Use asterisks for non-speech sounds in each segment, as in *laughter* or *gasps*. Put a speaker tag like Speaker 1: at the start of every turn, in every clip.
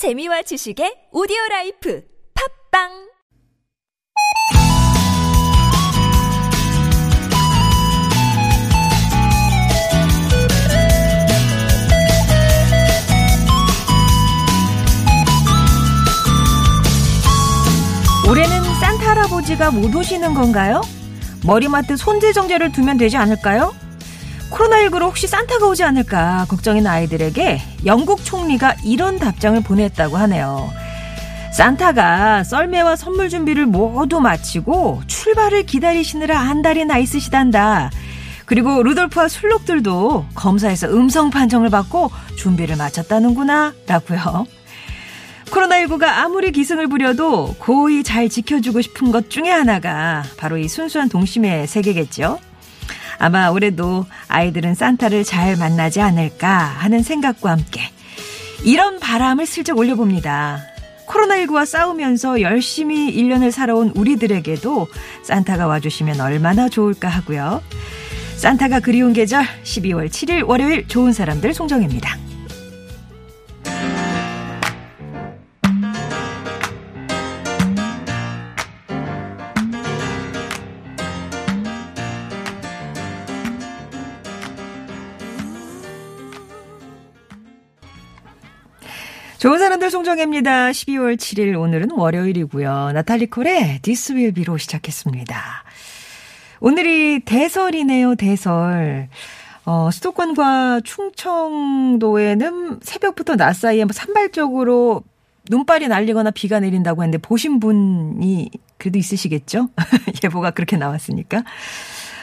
Speaker 1: 재미와 지식의 오디오 라이프 팟빵
Speaker 2: 올해는 산타 할아버지가 못 오시는 건가요? 머리맡에 손세정제를 두면 되지 않을까요? 코로나19로 혹시 산타가 오지 않을까 걱정인 아이들에게 영국 총리가 이런 답장을 보냈다고 하네요. 산타가 썰매와 선물 준비를 모두 마치고 출발을 기다리시느라 한 달이 나 있으시단다. 그리고 루돌프와 술록들도 검사에서 음성 판정을 받고 준비를 마쳤다는구나 라고요. 코로나19가 아무리 기승을 부려도 고이 잘 지켜주고 싶은 것 중에 하나가 바로 이 순수한 동심의 세계겠죠. 아마 올해도 아이들은 산타를 잘 만나지 않을까 하는 생각과 함께 이런 바람을 슬쩍 올려봅니다. 코로나19와 싸우면서 열심히 1년을 살아온 우리들에게도 산타가 와주시면 얼마나 좋을까 하고요. 산타가 그리운 계절 12월 7일 월요일 좋은 사람들 송정입니다. 좋은 사람들 송정혜입니다. 12월 7일 오늘은 월요일이고요. 나탈리 콜의 This Will Be로 시작했습니다. 오늘이 대설이네요, 대설. 어, 수도권과 충청도에는 새벽부터 낮 사이에 뭐 산발적으로 눈발이 날리거나 비가 내린다고 했는데 보신 분이 그래도 있으시겠죠? *laughs* 예보가 그렇게 나왔으니까.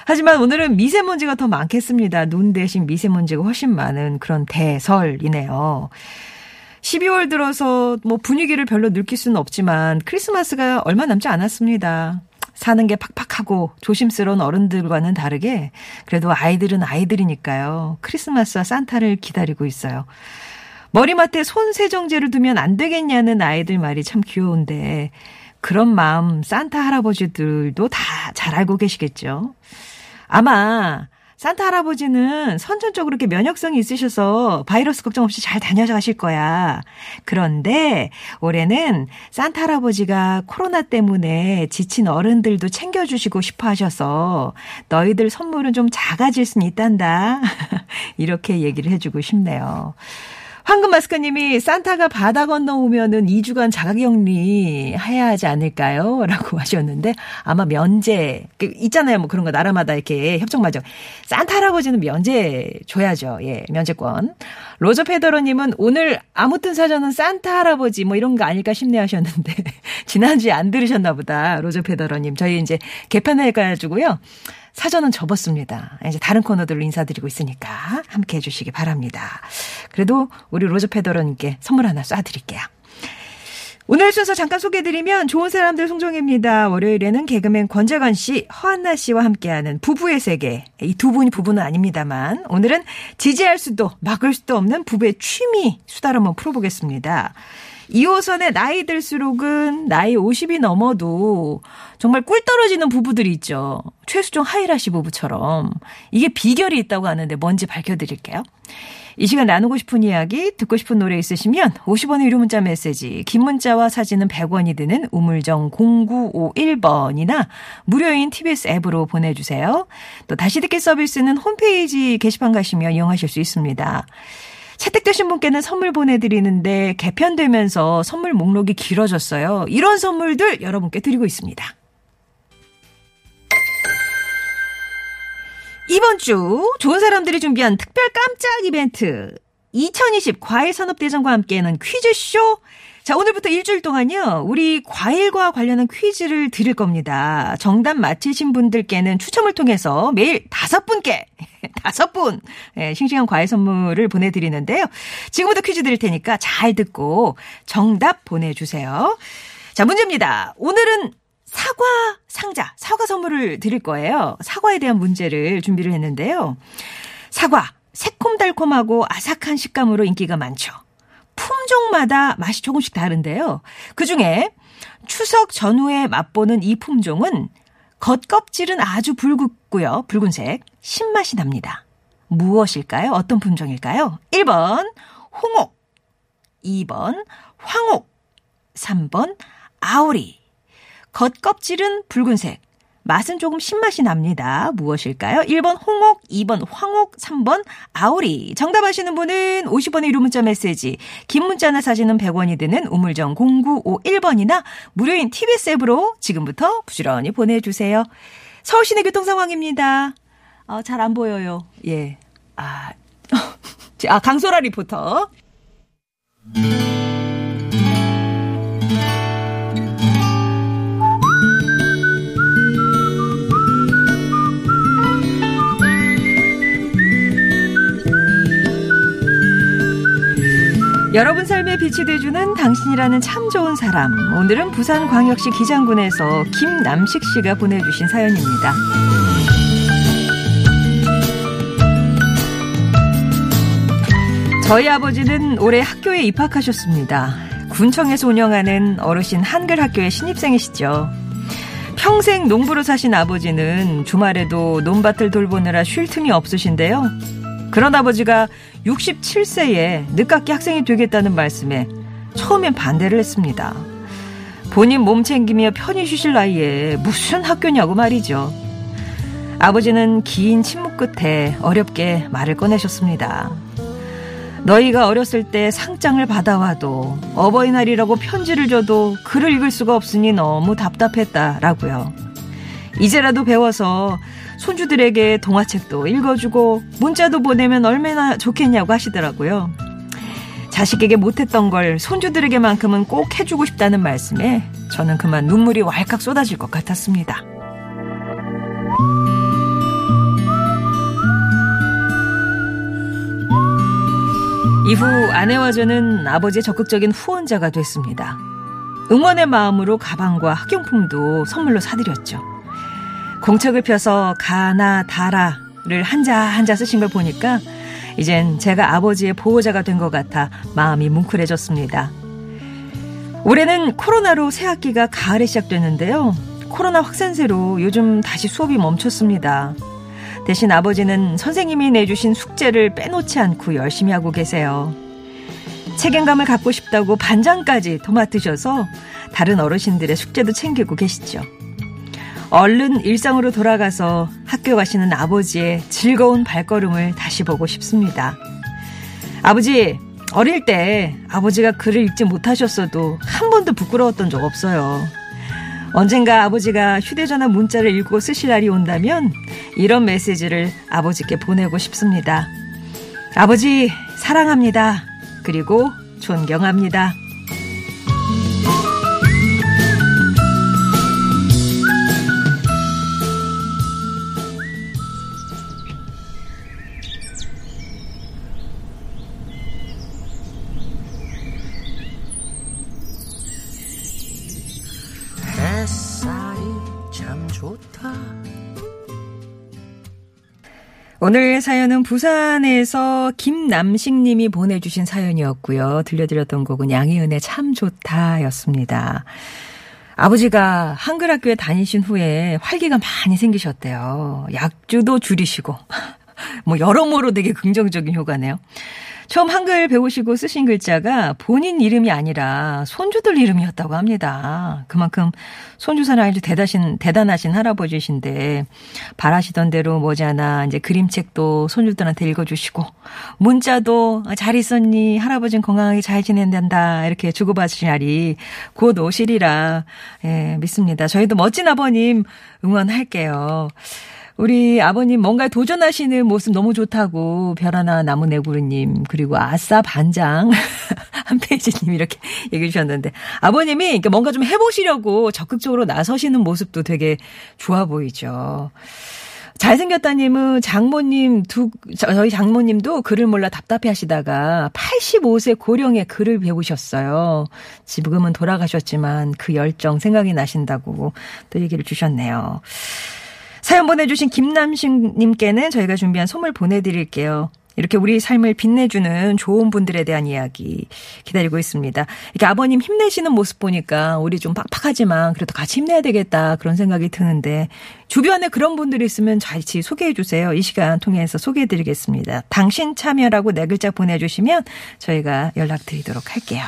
Speaker 2: 하지만 오늘은 미세먼지가 더 많겠습니다. 눈 대신 미세먼지가 훨씬 많은 그런 대설이네요. 12월 들어서 뭐 분위기를 별로 느낄 수는 없지만 크리스마스가 얼마 남지 않았습니다. 사는 게 팍팍하고 조심스러운 어른들과는 다르게 그래도 아이들은 아이들이니까요. 크리스마스와 산타를 기다리고 있어요. 머리맡에 손 세정제를 두면 안 되겠냐는 아이들 말이 참 귀여운데 그런 마음 산타 할아버지들도 다 잘 알고 계시겠죠. 아마 산타 할아버지는 선천적으로 이렇게 면역성이 있으셔서 바이러스 걱정 없이 잘 다녀가실 거야. 그런데 올해는 산타 할아버지가 코로나 때문에 지친 어른들도 챙겨주시고 싶어 하셔서 너희들 선물은 좀 작아질 수는 있단다. *laughs* 이렇게 얘기를 해주고 싶네요. 황금 마스크님이 산타가 바다 건너 오면은 2주간 자가격리 해야 하지 않을까요? *laughs* 라고 하셨는데 아마 면제 그 있잖아요. 뭐 그런 거 나라마다 이렇게 협정 맞아. 산타 할아버지는 면제 줘야죠. 예, 면제권. 로저 페더러님은 오늘 아무튼 사전은 산타 할아버지 뭐 이런 거 아닐까 싶네 하셨는데 *laughs* 지난주에 안 들으셨나 보다. 로저 페더러님. 저희 이제 개편해가지고요. 사전은 접었습니다. 이제 다른 코너들로 인사드리고 있으니까 함께 해주시기 바랍니다. 그래도 우리 로저 페더러님께 선물 하나 쏴드릴게요. 오늘 순서 잠깐 소개해드리면 좋은 사람들 송정혜입니다. 월요일에는 개그맨 권재관 씨, 허한나 씨와 함께하는 부부의 세계. 이 두 분이 부부는 아닙니다만 오늘은 지지할 수도 막을 수도 없는 부부의 취미 수다를 한번 풀어보겠습니다. 2호선에 나이 들수록은 나이 50이 넘어도 정말 꿀 떨어지는 부부들이 있죠. 최수종 하이라시 부부처럼. 이게 비결이 있다고 하는데 뭔지 밝혀드릴게요. 이 시간 나누고 싶은 이야기, 듣고 싶은 노래 있으시면 50원의 유료 문자 메시지, 긴 문자와 사진은 100원이 드는 우물정 0951번이나 무료인 TBS 앱으로 보내주세요. 또 다시 듣기 서비스는 홈페이지 게시판 가시면 이용하실 수 있습니다. 채택되신 분께는 선물 보내드리는데 개편되면서 선물 목록이 길어졌어요. 이런 선물들 여러분께 드리고 있습니다. 이번 주 좋은 사람들이 준비한 특별 깜짝 이벤트 2020 과일산업대전과 함께하는 퀴즈쇼 자, 오늘부터 일주일 동안요, 우리 과일과 관련한 퀴즈를 드릴 겁니다. 정답 맞히신 분들께는 추첨을 통해서 매일 다섯 분께, *laughs* 다섯 분, 예, 싱싱한 과일 선물을 보내드리는데요. 지금부터 퀴즈 드릴 테니까 잘 듣고 정답 보내주세요. 자, 문제입니다. 오늘은 사과 상자, 사과 선물을 드릴 거예요. 사과에 대한 문제를 준비를 했는데요. 사과, 새콤달콤하고 아삭한 식감으로 인기가 많죠. 품종마다 맛이 조금씩 다른데요. 그 중에 추석 전후에 맛보는 이 품종은 겉껍질은 아주 붉고요. 붉은색. 신맛이 납니다. 무엇일까요? 어떤 품종일까요? 1번 홍옥, 2번 황옥. 3번 아오리. 겉껍질은 붉은색. 맛은 조금 신맛이 납니다. 무엇일까요? 1번 홍옥, 2번 황옥, 3번 아오리. 정답 아시는 분은 50원의 유료 문자 메시지, 긴 문자나 사진은 100원이 드는 우물정 0951번이나 무료인 TBS 앱으로 지금부터 부지런히 보내주세요. 서울 시내 교통 상황입니다. 어, 잘 안 보여요. 예. 아, *laughs* 아 강소라 리포터. 여러분 삶에 빛이 돼주는 당신이라는 참 좋은 사람. 오늘은 부산광역시 기장군에서 김남식 씨가 보내주신 사연입니다. 저희 아버지는 올해 학교에 입학하셨습니다. 군청에서 운영하는 어르신 한글 학교의 신입생이시죠. 평생 농부로 사신 아버지는 주말에도 논밭을 돌보느라 쉴 틈이 없으신데요. 그런 아버지가 67세에 늦깎이 학생이 되겠다는 말씀에 처음엔 반대를 했습니다. 본인 몸 챙기며 편히 쉬실 나이에 무슨 학교냐고 말이죠. 아버지는 긴 침묵 끝에 어렵게 말을 꺼내셨습니다. 너희가 어렸을 때 상장을 받아와도 어버이날이라고 편지를 줘도 글을 읽을 수가 없으니 너무 답답했다라고요. 이제라도 배워서 손주들에게 동화책도 읽어주고 문자도 보내면 얼마나 좋겠냐고 하시더라고요. 자식에게 못했던 걸 손주들에게만큼은 꼭 해주고 싶다는 말씀에 저는 그만 눈물이 왈칵 쏟아질 것 같았습니다. 이후 아내와 저는 아버지의 적극적인 후원자가 됐습니다. 응원의 마음으로 가방과 학용품도 선물로 사드렸죠. 공책을 펴서 가나 다라를 한자 한자 쓰신 걸 보니까 이젠 제가 아버지의 보호자가 된 것 같아 마음이 뭉클해졌습니다. 올해는 코로나로 새 학기가 가을에 시작됐는데요. 코로나 확산세로 요즘 다시 수업이 멈췄습니다. 대신 아버지는 선생님이 내주신 숙제를 빼놓지 않고 열심히 하고 계세요. 책임감을 갖고 싶다고 반장까지 도맡으셔서 다른 어르신들의 숙제도 챙기고 계시죠. 얼른 일상으로 돌아가서 학교 가시는 아버지의 즐거운 발걸음을 다시 보고 싶습니다. 아버지, 어릴 때 아버지가 글을 읽지 못하셨어도 한 번도 부끄러웠던 적 없어요. 언젠가 아버지가 휴대전화 문자를 읽고 쓰실 날이 온다면 이런 메시지를 아버지께 보내고 싶습니다. 아버지, 사랑합니다. 그리고 존경합니다. 오늘 사연은 부산에서 김남식 님이 보내주신 사연이었고요. 들려드렸던 곡은 양희은의 참 좋다 였습니다. 아버지가 한글 학교에 다니신 후에 활기가 많이 생기셨대요. 약주도 줄이시고. *laughs* 뭐 여러모로 되게 긍정적인 효과네요. 처음 한글 배우시고 쓰신 글자가 본인 이름이 아니라 손주들 이름이었다고 합니다. 그만큼 손주 사랑이 대단하신, 대단하신 할아버지신데, 바라시던 대로 뭐지않아 이제 그림책도 손주들한테 읽어주시고, 문자도 잘 있었니? 할아버지는 건강하게 잘 지낸단다. 이렇게 주고받으실 날이 곧 오시리라, 예, 믿습니다. 저희도 멋진 아버님 응원할게요. 우리 아버님 뭔가 도전하시는 모습 너무 좋다고 별하나 나무네구르님 그리고 아싸 반장 *laughs* 한 페이지님 이렇게 얘기해 주셨는데 아버님이 뭔가 좀 해보시려고 적극적으로 나서시는 모습도 되게 좋아 보이죠. 잘생겼다님은 장모님 두 저희 장모님도 글을 몰라 답답해 하시다가 85세 고령의 글을 배우셨어요. 지금은 돌아가셨지만 그 열정 생각이 나신다고 또 얘기를 주셨네요. 사연 보내주신 김남식님께는 저희가 준비한 선물 보내드릴게요. 이렇게 우리 삶을 빛내주는 좋은 분들에 대한 이야기 기다리고 있습니다. 이렇게 아버님 힘내시는 모습 보니까 우리 좀 빡빡하지만 그래도 같이 힘내야 되겠다 그런 생각이 드는데 주변에 그런 분들이 있으면 같이 소개해 주세요. 이 시간 통해서 소개해 드리겠습니다. 당신 참여라고 네 글자 보내주시면 저희가 연락드리도록 할게요.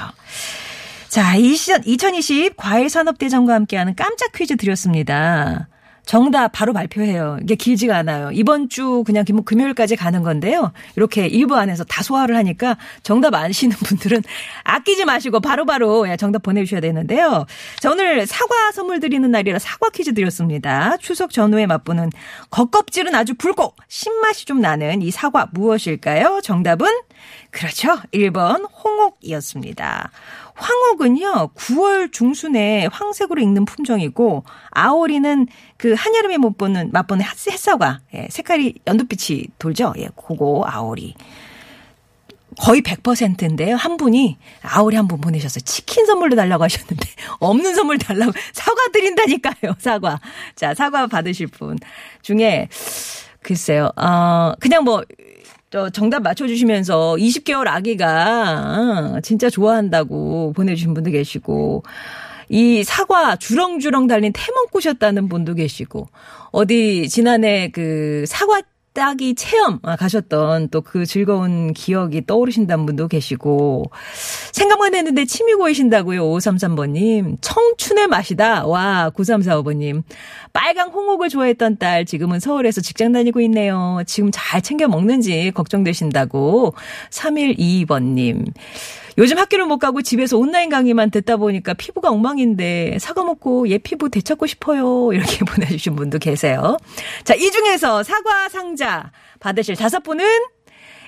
Speaker 2: 자, 이 시즌 2020 과일산업대전과 함께하는 깜짝 퀴즈 드렸습니다. 정답 바로 발표해요. 이게 길지가 않아요. 이번 주 그냥 금- 금요일까지 가는 건데요. 이렇게 일부 안에서 다 소화를 하니까 정답 아시는 분들은 아끼지 마시고 바로바로 예, 정답 보내주셔야 되는데요. 자, 오늘 사과 선물 드리는 날이라 사과 퀴즈 드렸습니다. 추석 전후에 맛보는 겉껍질은 아주 굵고 신맛이 좀 나는 이 사과 무엇일까요? 정답은 그렇죠. 1번 홍옥이었습니다. 황옥은요, 9월 중순에 황색으로 익는 품종이고, 아오리는 그 한여름에 못 보는, 맛보는 햇- 햇사과, 예, 색깔이 연두빛이 돌죠? 예, 그거 아오리. 거의 100%인데요. 한 분이 아오리 한 분 보내셨어요. 치킨 선물로 달라고 하셨는데 *laughs* 없는 선물 달라고 사과 드린다니까요. 사과. 자, 사과 받으실 분 중에 글쎄요. 어 그냥 뭐 저 정답 맞춰주시면서 20개월 아기가 어, 진짜 좋아한다고 보내주신 분도 계시고 이 사과 주렁주렁 달린 태몽 꾸셨다는 분도 계시고 어디 지난해 그 사과 따기 체험 아, 가셨던 또 그 즐거운 기억이 떠오르신다는 분도 계시고 생각만 했는데 침이 고이신다고요 5533번님. 청춘의 맛이다. 와 9345번님. 빨강 홍옥을 좋아했던 딸 지금은 서울에서 직장 다니고 있네요. 지금 잘 챙겨 먹는지 걱정되신다고. 3122번님 요즘 학교를 못 가고 집에서 온라인 강의만 듣다 보니까 피부가 엉망인데 사과 먹고 얘 피부 되찾고 싶어요. 이렇게 *laughs* 보내주신 분도 계세요. 자, 이 중에서 사과 상자 받으실 다섯 분은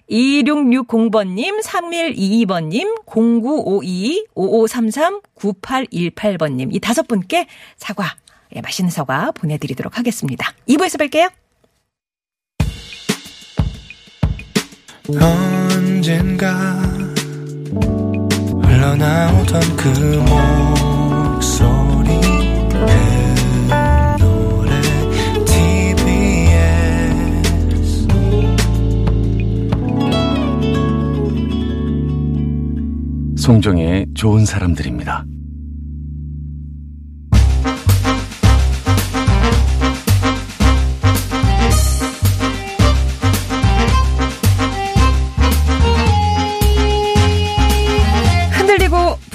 Speaker 2: 2660번님, 3122번님, 0952, 5533, 9818번님. 이 다섯 분께 사과, 예, 맛있는 사과 보내드리도록 하겠습니다. 2부에서 뵐게요.
Speaker 3: 언젠가 흘러나오던 그 목소리 내 노래 TBS
Speaker 4: 송정의 좋은 사람들입니다.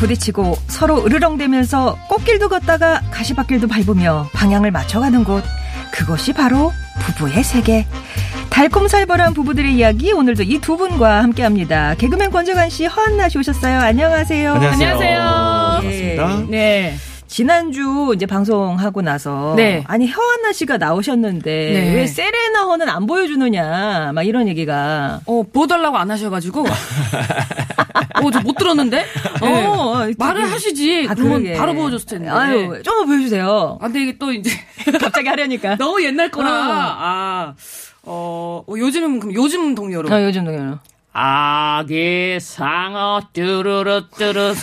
Speaker 2: 부딪히고 서로 으르렁대면서 꽃길도 걷다가 가시밭길도 밟으며 방향을 맞춰가는 곳. 그것이 바로 부부의 세계. 달콤살벌한 부부들의 이야기 오늘도 이 두 분과 함께합니다. 개그맨 권재관 씨, 허한나 씨 오셨어요. 안녕하세요.
Speaker 5: 안녕하세요.
Speaker 2: 예.
Speaker 5: 반갑습니다. 네.
Speaker 2: 지난주 이제 방송하고 나서
Speaker 5: 네.
Speaker 2: 아니 허한나 씨가 나오셨는데
Speaker 5: 네.
Speaker 2: 왜 세레나 허는 안 보여주느냐 막 이런 얘기가
Speaker 5: 어, 보여달라고 안 하셔가지고. *laughs* 어, 저 못 들었는데? *laughs*
Speaker 2: 어,
Speaker 5: 네.
Speaker 2: 어,
Speaker 5: 말을 하시지.
Speaker 2: 아,
Speaker 5: 그러면
Speaker 2: 그러게.
Speaker 5: 바로 보여줬을 텐데.
Speaker 2: 아유 좀 보여주세요.
Speaker 5: 아, 근데 이게 또 이제 *laughs*
Speaker 2: 갑자기 하려니까. *laughs*
Speaker 5: 너무 옛날 거라.
Speaker 2: 어.
Speaker 5: 아, 어, 어, 요즘, 그럼 요즘 동료로.
Speaker 2: 어, 요즘 동요.
Speaker 5: 아기 상어 뚜루루 뚜루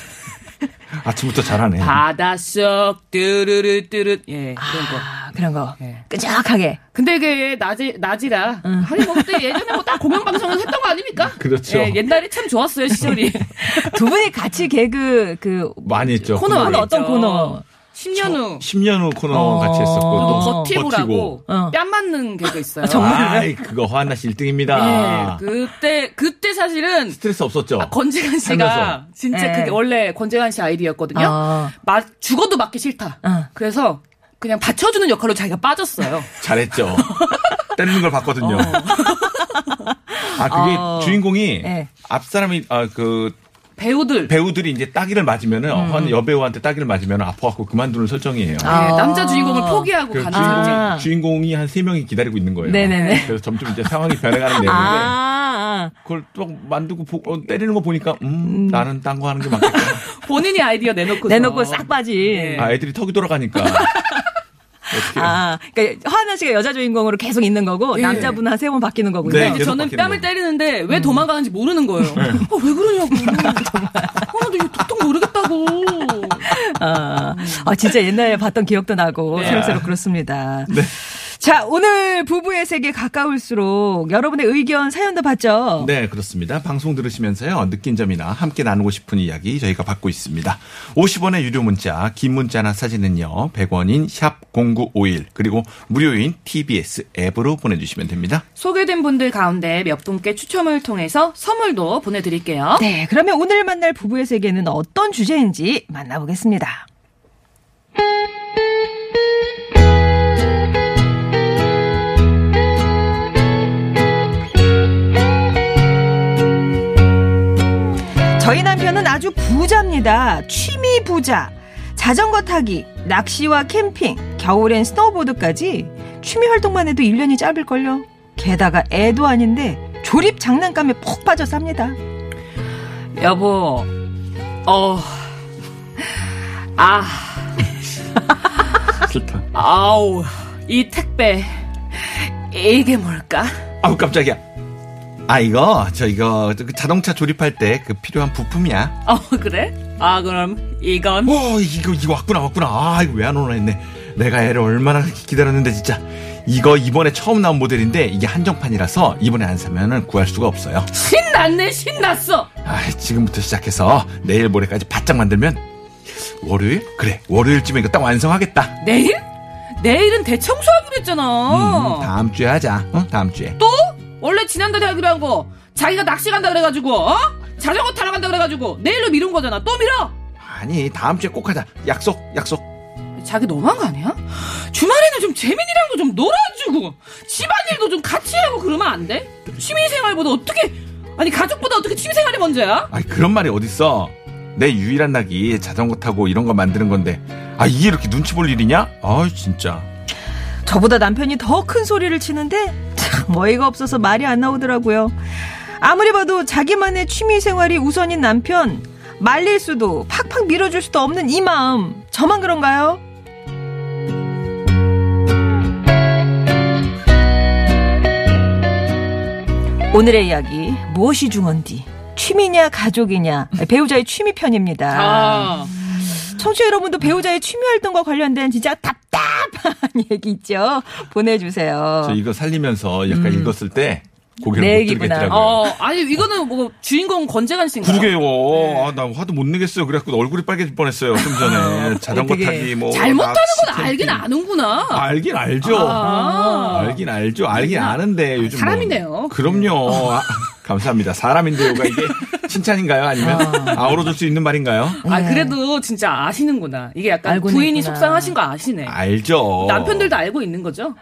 Speaker 3: 아침부터 잘하네
Speaker 5: 바닷속 뚜루루 뚜루 예 그런 거.
Speaker 2: 아, 그런 거.
Speaker 5: 예.
Speaker 2: 끈적하게.
Speaker 5: 근데 이게 낮이 낮이라 하긴 뭐 그때 예전에 뭐 딱 공영 방송에서 했던 거 아닙니까?
Speaker 3: 그렇죠.
Speaker 5: 예, 옛날이 참 좋았어요 시절이. *laughs*
Speaker 2: 두 분이 같이 개그 그
Speaker 3: 많이 했죠
Speaker 5: 코너
Speaker 2: 코너
Speaker 5: 많이
Speaker 2: 어떤
Speaker 5: 했죠.
Speaker 2: 코너?
Speaker 5: 10년 후
Speaker 3: 10년 후 코너
Speaker 2: 어.
Speaker 3: 같이 했었고 또또
Speaker 5: 버티고라고
Speaker 2: 어.
Speaker 5: 뺨 맞는 개그 있어요.
Speaker 3: 아이 그거 허한나 씨 1등입니다
Speaker 5: 예, 그때 그때 사실은
Speaker 3: 스트레스 없었죠
Speaker 5: 아, 권재관 씨가
Speaker 3: 살면서.
Speaker 5: 진짜
Speaker 2: 예.
Speaker 5: 그게 원래 권재관 씨 아이디어였거든요.
Speaker 2: 어.
Speaker 5: 마- 죽어도 맞기 싫다.
Speaker 2: 어.
Speaker 5: 그래서 그냥 받쳐주는 역할로 자기가 빠졌어요. *laughs*
Speaker 3: 잘했죠 때리는 걸 봤거든요 아 그게
Speaker 2: 어.
Speaker 3: 주인공이
Speaker 2: 네.
Speaker 3: 앞 사람이 아, 그
Speaker 5: 배우들
Speaker 3: 배우들이 이제 따기를 맞으면은 한 여배우한테 따기를 맞으면 아파갖고 그만두는 설정이에요.
Speaker 5: 예,
Speaker 2: 아.
Speaker 5: 남자 주인공을 포기하고
Speaker 3: 그래서
Speaker 5: 가는
Speaker 3: 주인공.
Speaker 2: 아.
Speaker 3: 주인공 이 한 세 명이 기다리고 있는 거예요.
Speaker 2: 네네네.
Speaker 3: 그래서 점점 이제 상황이 변해가는 *laughs* 내용인데
Speaker 2: 아,
Speaker 3: 그걸 또 만두고 보- 어, 때리는 거 보니까 음, 나는 딴 거 하는 게 맞겠다. *laughs*
Speaker 5: 본인이 아이디어 내놓고
Speaker 2: 내놓고 싹 빠진.
Speaker 5: 예.
Speaker 3: 아 애들이 턱이 돌아가니까 *laughs*
Speaker 2: 아, 그러니까 허하나 씨가 여자 주인공으로 계속 있는 거고
Speaker 5: 예.
Speaker 2: 남자분 한세 번 바뀌는 거군요.
Speaker 3: 네,
Speaker 5: 이제 저는 뺨을
Speaker 3: 거예요.
Speaker 5: 때리는데 왜 도망가는지 모르는 거예요. 어, 왜 그러냐고. 어, 나도 이거 도통 모르겠다고.
Speaker 2: 아, 아, 진짜 옛날에 봤던 기억도 나고
Speaker 5: 네.
Speaker 2: 새록새록 그렇습니다.
Speaker 3: 네.
Speaker 2: 자, 오늘 부부의 세계 가까울수록 여러분의 의견 사연도 받죠?
Speaker 3: 네, 그렇습니다. 방송 들으시면서요. 느낀 점이나 함께 나누고 싶은 이야기 저희가 받고 있습니다. 50원의 유료 문자, 긴 문자나 사진은요. 100원인 샵 0951 그리고 무료인 TBS 앱으로 보내 주시면 됩니다.
Speaker 5: 소개된 분들 가운데 몇 분께 추첨을 통해서 선물도 보내 드릴게요.
Speaker 2: 네, 그러면 오늘 만날 부부의 세계는 어떤 주제인지 만나보겠습니다. 저희 남편은 아주 부자입니다. 취미 부자. 자전거 타기, 낚시와 캠핑, 겨울엔 스노보드까지 취미 활동만 해도 1년이 짧을걸요. 게다가 애도 아닌데 조립 장난감에 푹 빠져 삽니다.
Speaker 5: 여보, 어, 아, *laughs*
Speaker 3: 좋다.
Speaker 5: 아우, 이 택배, 이게 뭘까?
Speaker 3: 아우, 깜짝이야. 아, 이거, 저 이거 그 자동차 조립할 때 그 필요한 부품이야.
Speaker 5: 어, 그래? 아, 그럼 이건?
Speaker 3: 오, 이거, 이거 왔구나, 왔구나. 아, 이거 왜 안 오나 했네. 내가 애를 얼마나 기다렸는데, 진짜. 이거 이번에 처음 나온 모델인데, 이게 한정판이라서 이번에 안 사면은 구할 수가 없어요.
Speaker 5: 신났네, 신났어!
Speaker 3: 아, 지금부터 시작해서 내일 모레까지 바짝 만들면, 월요일? 그래, 월요일쯤에 이거 딱 완성하겠다.
Speaker 5: 내일? 내일은 대청소하기로 했잖아.
Speaker 3: 음, 다음 주에 하자. 어? 다음 주에.
Speaker 5: 또? 원래 지난달에 하기로 한 거, 자기가 낚시 간다 그래가지고, 어? 자전거 타러 간다 그래가지고, 내일로 미룬 거잖아. 또 미뤄!
Speaker 3: 아니, 다음 주에 꼭 하자. 약속, 약속.
Speaker 5: 자기 너무한 거 아니야? 주말에는 좀 재민이랑도 좀 놀아주고 집안일도 좀 같이 하고 그러면 안 돼? 취미생활보다 어떻게 아니 가족보다 어떻게 취미생활이 먼저야?
Speaker 3: 아니, 그런 말이 어딨어. 내 유일한 낙이 자전거 타고 이런 거 만드는 건데, 아, 이게 이렇게 눈치 볼 일이냐? 아, 진짜.
Speaker 2: 저보다 남편이 더 큰 소리를 치는데 *laughs* 참 어이가 없어서 말이 안 나오더라고요. 아무리 봐도 자기만의 취미 생활이 우선인 남편 말릴 수도 팍팍 밀어줄 수도 없는 이 마음 저만 그런가요? 오늘의 이야기 무엇이 중헌디 취미냐 가족이냐 배우자의 취미 편입니다.
Speaker 5: 아,
Speaker 2: 청취자 여러분도 배우자의 취미 활동과 관련된 진짜 답답한 *laughs* 얘기 있죠? 보내주세요.
Speaker 3: 저 이거 살리면서 약간 읽었을 때 고개를 내못
Speaker 2: 얘기구나.
Speaker 3: 들겠더라고요.
Speaker 5: 어, 아니 이거는 뭐 주인공 권재관 씨인가?
Speaker 3: 그러게요. 아, 나 화도 못 내겠어요. 그래갖고 얼굴이 빨개질 뻔했어요. 좀 전에 *laughs* 자전거
Speaker 2: 되게
Speaker 3: 타기 뭐
Speaker 5: 잘못하는 건 알긴. 아는구나.
Speaker 3: 알긴 알죠.
Speaker 5: 아.
Speaker 3: 알긴 알죠. 알긴 아는데 요즘
Speaker 5: 사람이네요.
Speaker 3: 뭐. 그럼요. 아, 감사합니다. 사람인데요가 이게 *laughs* 칭찬인가요? 아니면 아우러질 수 있는 말인가요?
Speaker 5: 아 그래도 진짜 아시는구나. 이게 약간 부인이
Speaker 2: 있구나.
Speaker 5: 속상하신 거 아시네.
Speaker 3: 알죠.
Speaker 5: 남편들도 알고 있는 거죠?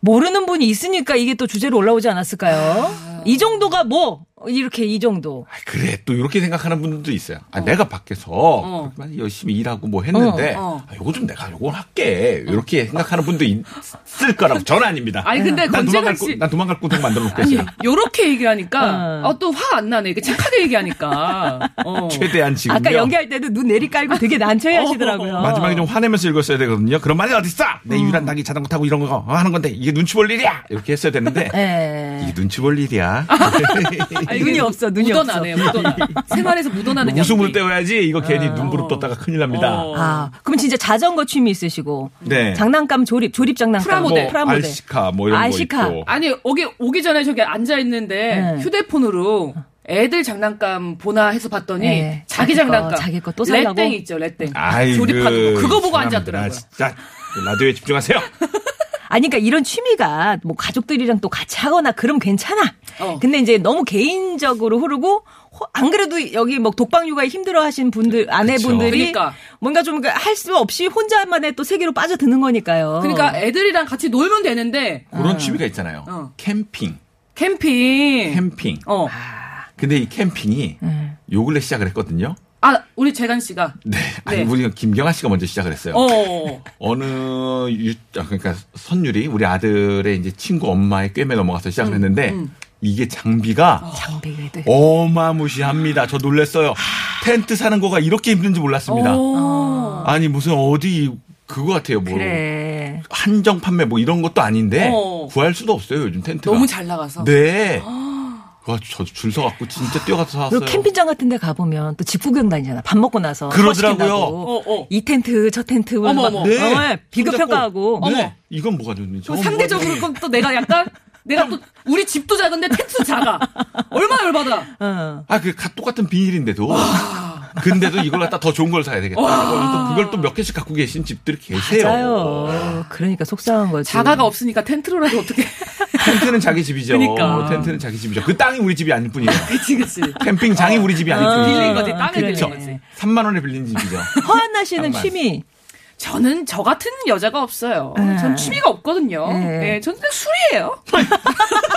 Speaker 2: 모르는 분이 있으니까 이게 또 주제로 올라오지 않았을까요? 이 정도가 뭐 이렇게 이 정도.
Speaker 3: 아, 그래 또 이렇게 생각하는 분들도 있어요. 아, 내가 밖에서 그렇게 열심히 일하고 뭐 했는데
Speaker 5: 어, 어.
Speaker 3: 아, 요거 좀 내가 요걸 할게 이렇게 생각하는 분도 있을 거라고 저는 아닙니다.
Speaker 5: 아니 근데
Speaker 3: 난 도망갈
Speaker 5: 씨
Speaker 3: 구, 난 도망갈 구동 만들어 놓겠어요.
Speaker 5: 요렇게 얘기하니까
Speaker 2: 어.
Speaker 5: 아, 또 화 안 나네. 이게 착하게 얘기하니까. 어. *laughs*
Speaker 3: 최대한 지금요.
Speaker 2: 아까 연기할 때도 눈 내리 깔고 되게 난처해 하시더라고요.
Speaker 3: 마지막에 좀 화내면서 읽었어야 되거든요. 그런 말이 어딨어? 내
Speaker 5: 음.
Speaker 3: 유일한 닭이 자전거 타고 이런 거 하는 건데 이게 눈치 볼 일이야. 이렇게 했어야 되는데
Speaker 2: 예.
Speaker 3: 이게 눈치 볼 일이야. *laughs*
Speaker 5: 아니,
Speaker 2: 눈이 없어, 눈이
Speaker 5: 묻어나네요. 묻어나. *laughs* 생활에서 묻어나는 연기.
Speaker 3: 때워야지 이거 괜히 눈부릅 떴다가 큰일 납니다.
Speaker 5: 어.
Speaker 2: 아, 그럼 진짜 자전거 취미 있으시고
Speaker 3: 네.
Speaker 2: 장난감 조립 조립 장난감
Speaker 5: 프라모델.
Speaker 3: 뭐
Speaker 2: 프라모델.
Speaker 3: 알시카 뭐 이런
Speaker 2: 알시카.
Speaker 3: 거 있고.
Speaker 5: 아니 오기 오기 전에 저기 앉아 있는데
Speaker 2: 네.
Speaker 5: 휴대폰으로 애들 장난감 보나 해서 봤더니
Speaker 2: 네,
Speaker 5: 자기,
Speaker 2: 자기 거,
Speaker 5: 장난감
Speaker 2: 자기 거 또 살라고?
Speaker 5: 레땡 있죠 레땡
Speaker 3: 아이고,
Speaker 5: 조립하는 거 그거 보고 앉았더라고요.
Speaker 3: 진짜 라디오에 집중하세요. *laughs*
Speaker 2: 아니, 그러니까 이런 취미가 뭐 가족들이랑 또 같이 하거나 그럼 괜찮아.
Speaker 5: 어.
Speaker 2: 근데 이제 너무 개인적으로 흐르고 호- 안 그래도 여기 뭐 독방 육아에 힘들어 하신 분들, 아내분들이
Speaker 5: 그러니까.
Speaker 2: 뭔가 좀 할 수 없이 혼자만의 또 세계로 빠져드는 거니까요.
Speaker 5: 그러니까 애들이랑 같이 놀면 되는데
Speaker 3: 그런 취미가 있잖아요.
Speaker 5: 어.
Speaker 3: 캠핑.
Speaker 5: 캠핑
Speaker 3: 캠핑.
Speaker 5: 어.
Speaker 3: 근데 이 캠핑이
Speaker 2: 음.
Speaker 3: 요 근래 시작을 했거든요.
Speaker 5: 아 우리 재간 씨가
Speaker 3: 네. 아니,
Speaker 5: 네.
Speaker 3: 우리 김경아 씨가 먼저 시작을 했어요.
Speaker 5: 어
Speaker 3: 어느 유, 아, 그러니까 선율이 우리 아들의 이제 친구 엄마의 꿰매 넘어가서 시작을 했는데 이게 장비가
Speaker 2: 장비에도
Speaker 3: 어마무시합니다. 저 놀랬어요. 텐트 사는 거가 이렇게 힘든지 몰랐습니다.
Speaker 5: 어.
Speaker 3: 아니 무슨 어디 그거 같아요. 뭐
Speaker 2: 그래.
Speaker 3: 한정 판매 뭐 이런 것도 아닌데
Speaker 5: 어.
Speaker 3: 구할 수도 없어요 요즘 텐트가.
Speaker 5: 너무 잘 나가서
Speaker 3: 네. 와, 저도 줄 서갖고 진짜 뛰어가서 사왔어요.
Speaker 2: 캠핑장 같은 데 가보면 또 집 구경 다니잖아. 밥 먹고 나서.
Speaker 3: 그러더라고요.
Speaker 5: 어, 어.
Speaker 2: 이 텐트, 저 텐트.
Speaker 5: 어머,
Speaker 2: 막
Speaker 5: 어머.
Speaker 3: 네.
Speaker 2: 어, 비교
Speaker 3: 손잡고.
Speaker 2: 평가하고.
Speaker 3: 네.
Speaker 5: 어머.
Speaker 3: 이건 뭐가 좋니?
Speaker 5: 상대적으로
Speaker 3: 뭐가
Speaker 5: 또 내가 약간 내가 또 우리 집도 작은데 텐트 작아. 얼마나 열받아.
Speaker 2: 어.
Speaker 3: 아, 그 가- 똑같은 비닐인데도. 근데도 이걸 갖다 더 좋은 걸 사야 되겠다. 그걸 또 그걸 또 몇 개씩 갖고 계신 집들이 계세요.
Speaker 2: 맞아요. 그러니까 속상한 거지.
Speaker 5: 자가가 없으니까 텐트로라도 어떻게.
Speaker 3: 텐트는 자기 집이죠.
Speaker 5: 그러니까.
Speaker 3: 텐트는 자기 집이죠. 그 땅이 우리 집이 아닐 뿐이에요. *laughs*
Speaker 5: 그치, 그치.
Speaker 3: 캠핑장이 우리 집이 아닐
Speaker 2: 어,
Speaker 3: 뿐이죠.
Speaker 5: 빌린 거지, 땅을. 빌린 거지.
Speaker 3: 3만 원에 빌린 집이죠. *laughs*
Speaker 2: 허한나 씨는. 취미.
Speaker 5: 저는 저 같은 여자가 없어요.
Speaker 2: 네.
Speaker 5: 전 취미가 없거든요.
Speaker 2: 네.
Speaker 5: 네. 저는 그냥 술이에요. *laughs*